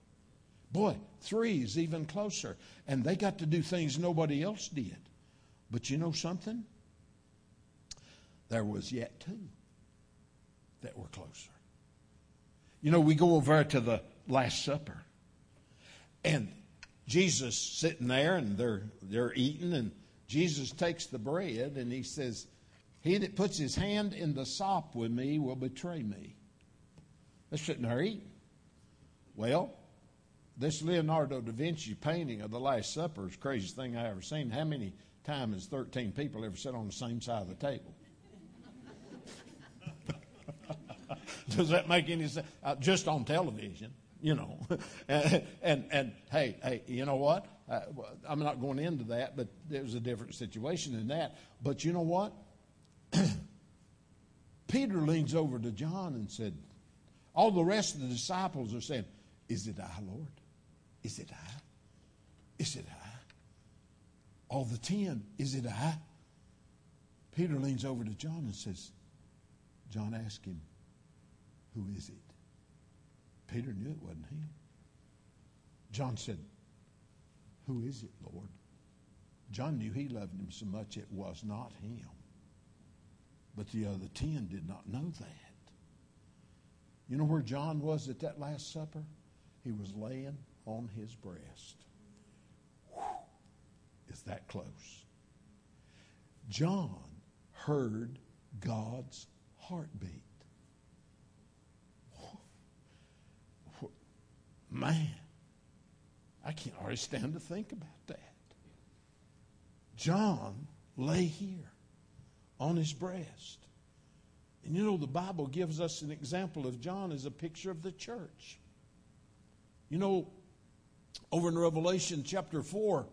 Boy, three is even closer. And they got to do things nobody else did. But you know something? There was yet two that were closer. You know, we go over to the Last Supper, and Jesus sitting there, and they're they're eating, and Jesus takes the bread, and he says, "He that puts his hand in the sop with me will betray me." They're sitting there eating. Well, this Leonardo da Vinci painting of the Last Supper is the craziest thing I ever seen. How many times has 13 people ever sit on the same side of the table? Does that make any sense? Uh, just on television, you know. and, and, and hey, hey, you know what? Uh, I'm not going into that, but there was a different situation than that. But you know what? Peter leans over to John and said, All the rest of the disciples are saying, Is it I, Lord? Is it I? Is it I? All the ten, is it I? Peter leans over to John and says, John asked him, Who is it? Peter knew it wasn't him. John said, Who is it, Lord? John knew he loved him so much it was not him. But the other ten did not know that. You know where John was at that Last Supper? He was laying on his breast. Whew. Is that close? John heard God's heartbeat. Man, I can't hardly stand to think about that. John lay here on his breast. And you know, the Bible gives us an example of John as a picture of the church. You know, over in Revelation chapter 4,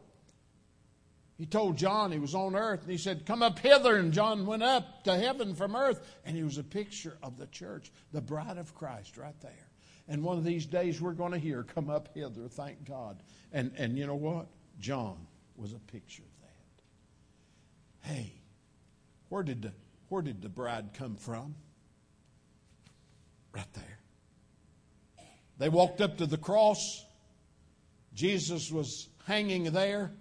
he told John he was on earth, and he said, Come up hither. And John went up to heaven from earth, and he was a picture of the church, the bride of Christ, right there. And one of these days we're going to hear, Come up hither, thank God. And, and you know what? John was a picture of that. Hey, where did the, where did the bride come from? Right there. They walked up to the cross. Jesus was hanging there.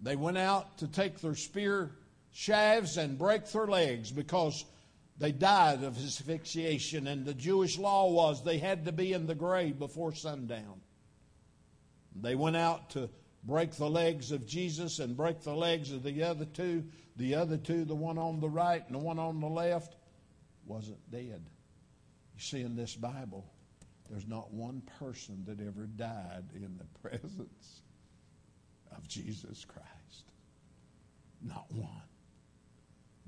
They went out to take their spear shafts and break their legs because they died of asphyxiation, and the Jewish law was they had to be in the grave before sundown. They went out to break the legs of Jesus and break the legs of the other two. The other two, the one on the right and the one on the left, wasn't dead. You see, in this Bible, there's not one person that ever died in the presence of Jesus Christ. Not one.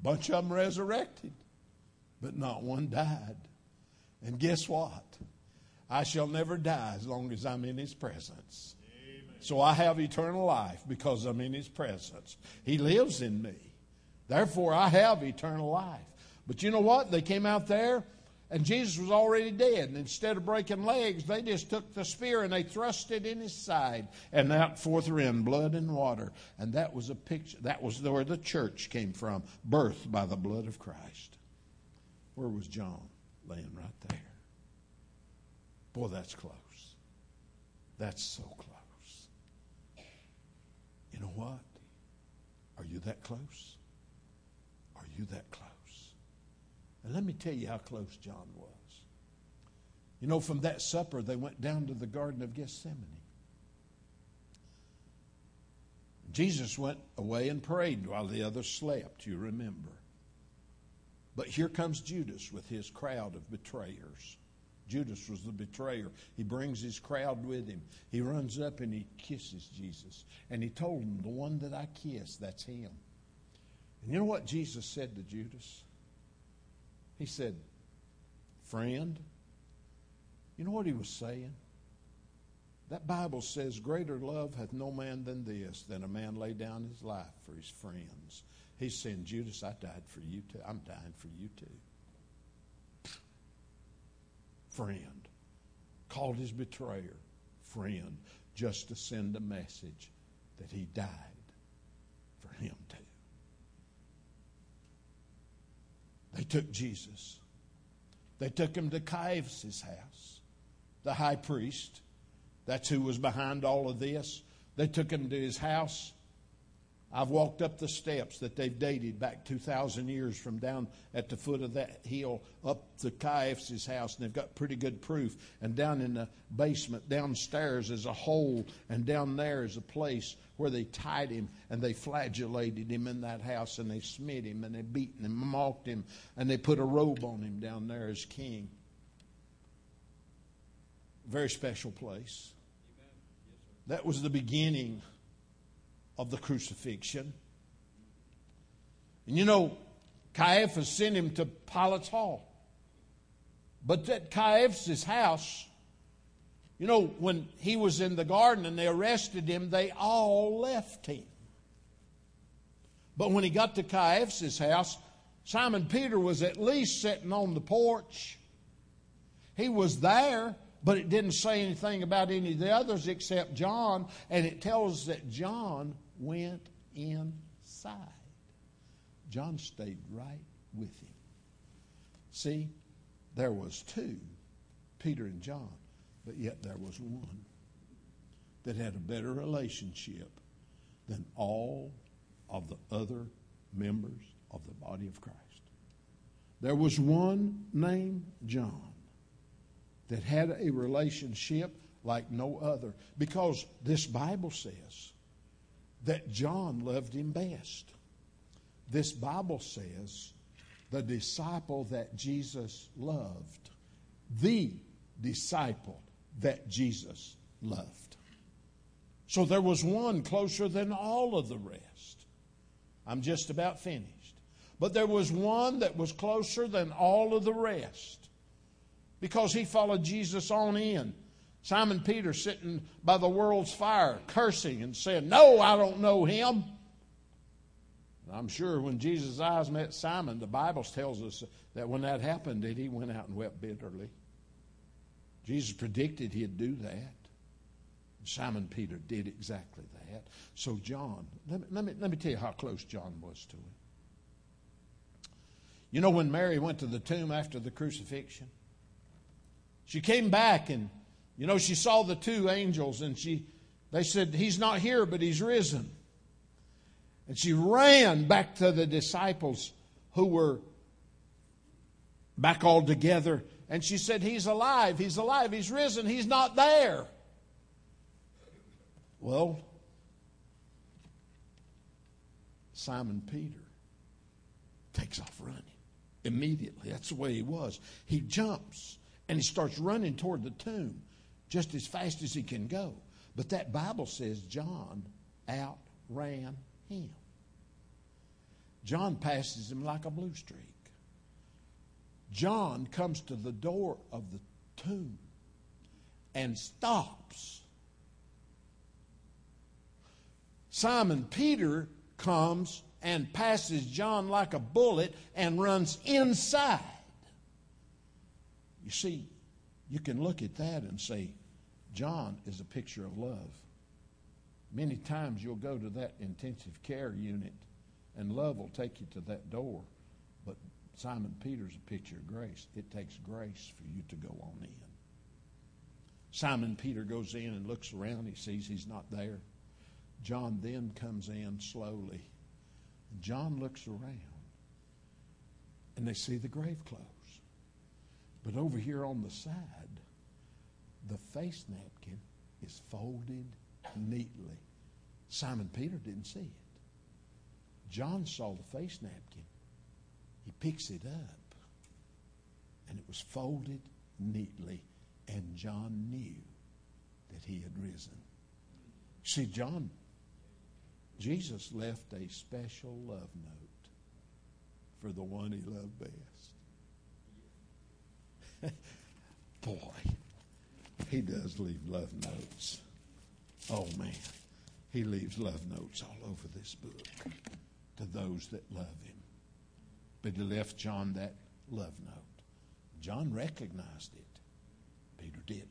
Bunch of them resurrected, but not one died. And guess what? I shall never die as long as I'm in His presence. So I have eternal life because I'm in His presence. He lives in me. Therefore, I have eternal life. But you know what? They came out there and Jesus was already dead. And instead of breaking legs, they just took the spear and they thrust it in his side. And out forth ran blood and water. And that was a picture. That was where the church came from, birthed by the blood of Christ. Where was John? Laying right there. Boy, that's close. That's so close. You know what? Are you that close? Are you that close? And let me tell you how close John was. You know, from that supper, they went down to the Garden of Gethsemane. Jesus went away and prayed while the others slept, you remember. But here comes Judas with his crowd of betrayers. Judas was the betrayer. He brings his crowd with him. He runs up and he kisses Jesus. And he told him, The one that I kiss, that's him. And you know what Jesus said to Judas? He said, Friend, you know what he was saying? That Bible says, Greater love hath no man than this, than a man lay down his life for his friends. He's saying, Judas, I died for you too. I'm dying for you too friend. Called his betrayer friend just to send a message that he died for him too. They took Jesus. They took him to Caiaphas' house, the high priest. That's who was behind all of this. They took him to his house. I've walked up the steps that they've dated back 2,000 years from down at the foot of that hill up to Caiaphas' house, and they've got pretty good proof. And down in the basement, downstairs, is a hole, and down there is a place where they tied him and they flagellated him in that house, and they smit him, and they beat him, and mocked him, and they put a robe on him down there as king. Very special place. That was the beginning of the crucifixion. And you know, Caiaphas sent him to Pilate's hall. But at Caiaphas' house, you know, when he was in the garden and they arrested him, they all left him. But when he got to Caiaphas' house, Simon Peter was at least sitting on the porch. He was there, but it didn't say anything about any of the others except John, and it tells us that John went inside. John stayed right with him. See, there was two, Peter and John, but yet there was one that had a better relationship than all of the other members of the body of Christ. There was one named John that had a relationship like no other because this Bible says that John loved him best. This Bible says the disciple that Jesus loved, the disciple that Jesus loved. So there was one closer than all of the rest. I'm just about finished. But there was one that was closer than all of the rest because he followed Jesus on in. Simon Peter sitting by the world's fire, cursing and saying, No, I don't know him. I'm sure when Jesus' eyes met Simon, the Bible tells us that when that happened, that he went out and wept bitterly. Jesus predicted he'd do that. Simon Peter did exactly that. So, John, let me, let me, let me tell you how close John was to him. You know, when Mary went to the tomb after the crucifixion, she came back and, you know, she saw the two angels and she, they said, He's not here, but He's risen. And she ran back to the disciples who were back all together. And she said, He's alive, He's alive, He's risen, He's not there. Well, Simon Peter takes off running immediately. That's the way he was. He jumps and he starts running toward the tomb just as fast as he can go. But that Bible says John outran him. John passes him like a blue streak. John comes to the door of the tomb and stops. Simon Peter comes and passes John like a bullet and runs inside. You see, you can look at that and say, John is a picture of love. Many times you'll go to that intensive care unit and love will take you to that door. But Simon Peter's a picture of grace. It takes grace for you to go on in. Simon Peter goes in and looks around. He sees he's not there. John then comes in slowly. John looks around and they see the grave clothes. But over here on the side, the face napkin is folded neatly. Simon Peter didn't see it. John saw the face napkin. He picks it up, and it was folded neatly, and John knew that he had risen. See, John, Jesus left a special love note for the one he loved best. Boy, he does leave love notes. Oh, man. He leaves love notes all over this book to those that love him. But he left John that love note. John recognized it. Peter didn't.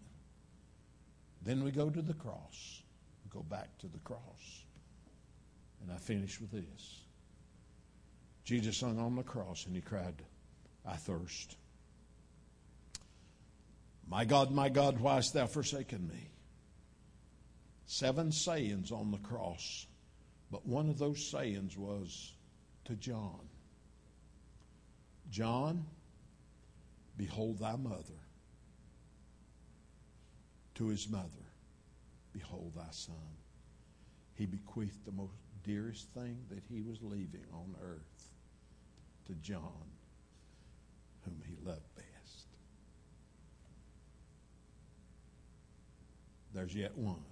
Then we go to the cross. We go back to the cross. And I finish with this. Jesus hung on the cross and he cried, I thirst. My God, my God, why hast thou forsaken me? Seven sayings on the cross but one of those sayings was to John John, behold thy mother. To his mother, behold thy son. He bequeathed the most dearest thing that he was leaving on earth to John, whom he loved best. There's yet one.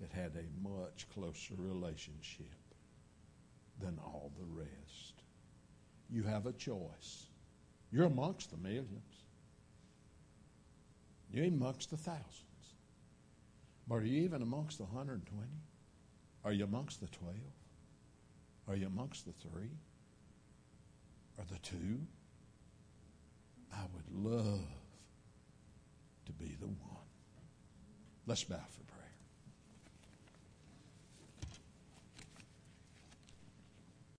that had a much closer relationship than all the rest. You have a choice. You're amongst the millions. You're amongst the thousands. But are you even amongst the 120? Are you amongst the 12? Are you amongst the three? Or the two? I would love to be the one. Let's bow for prayer.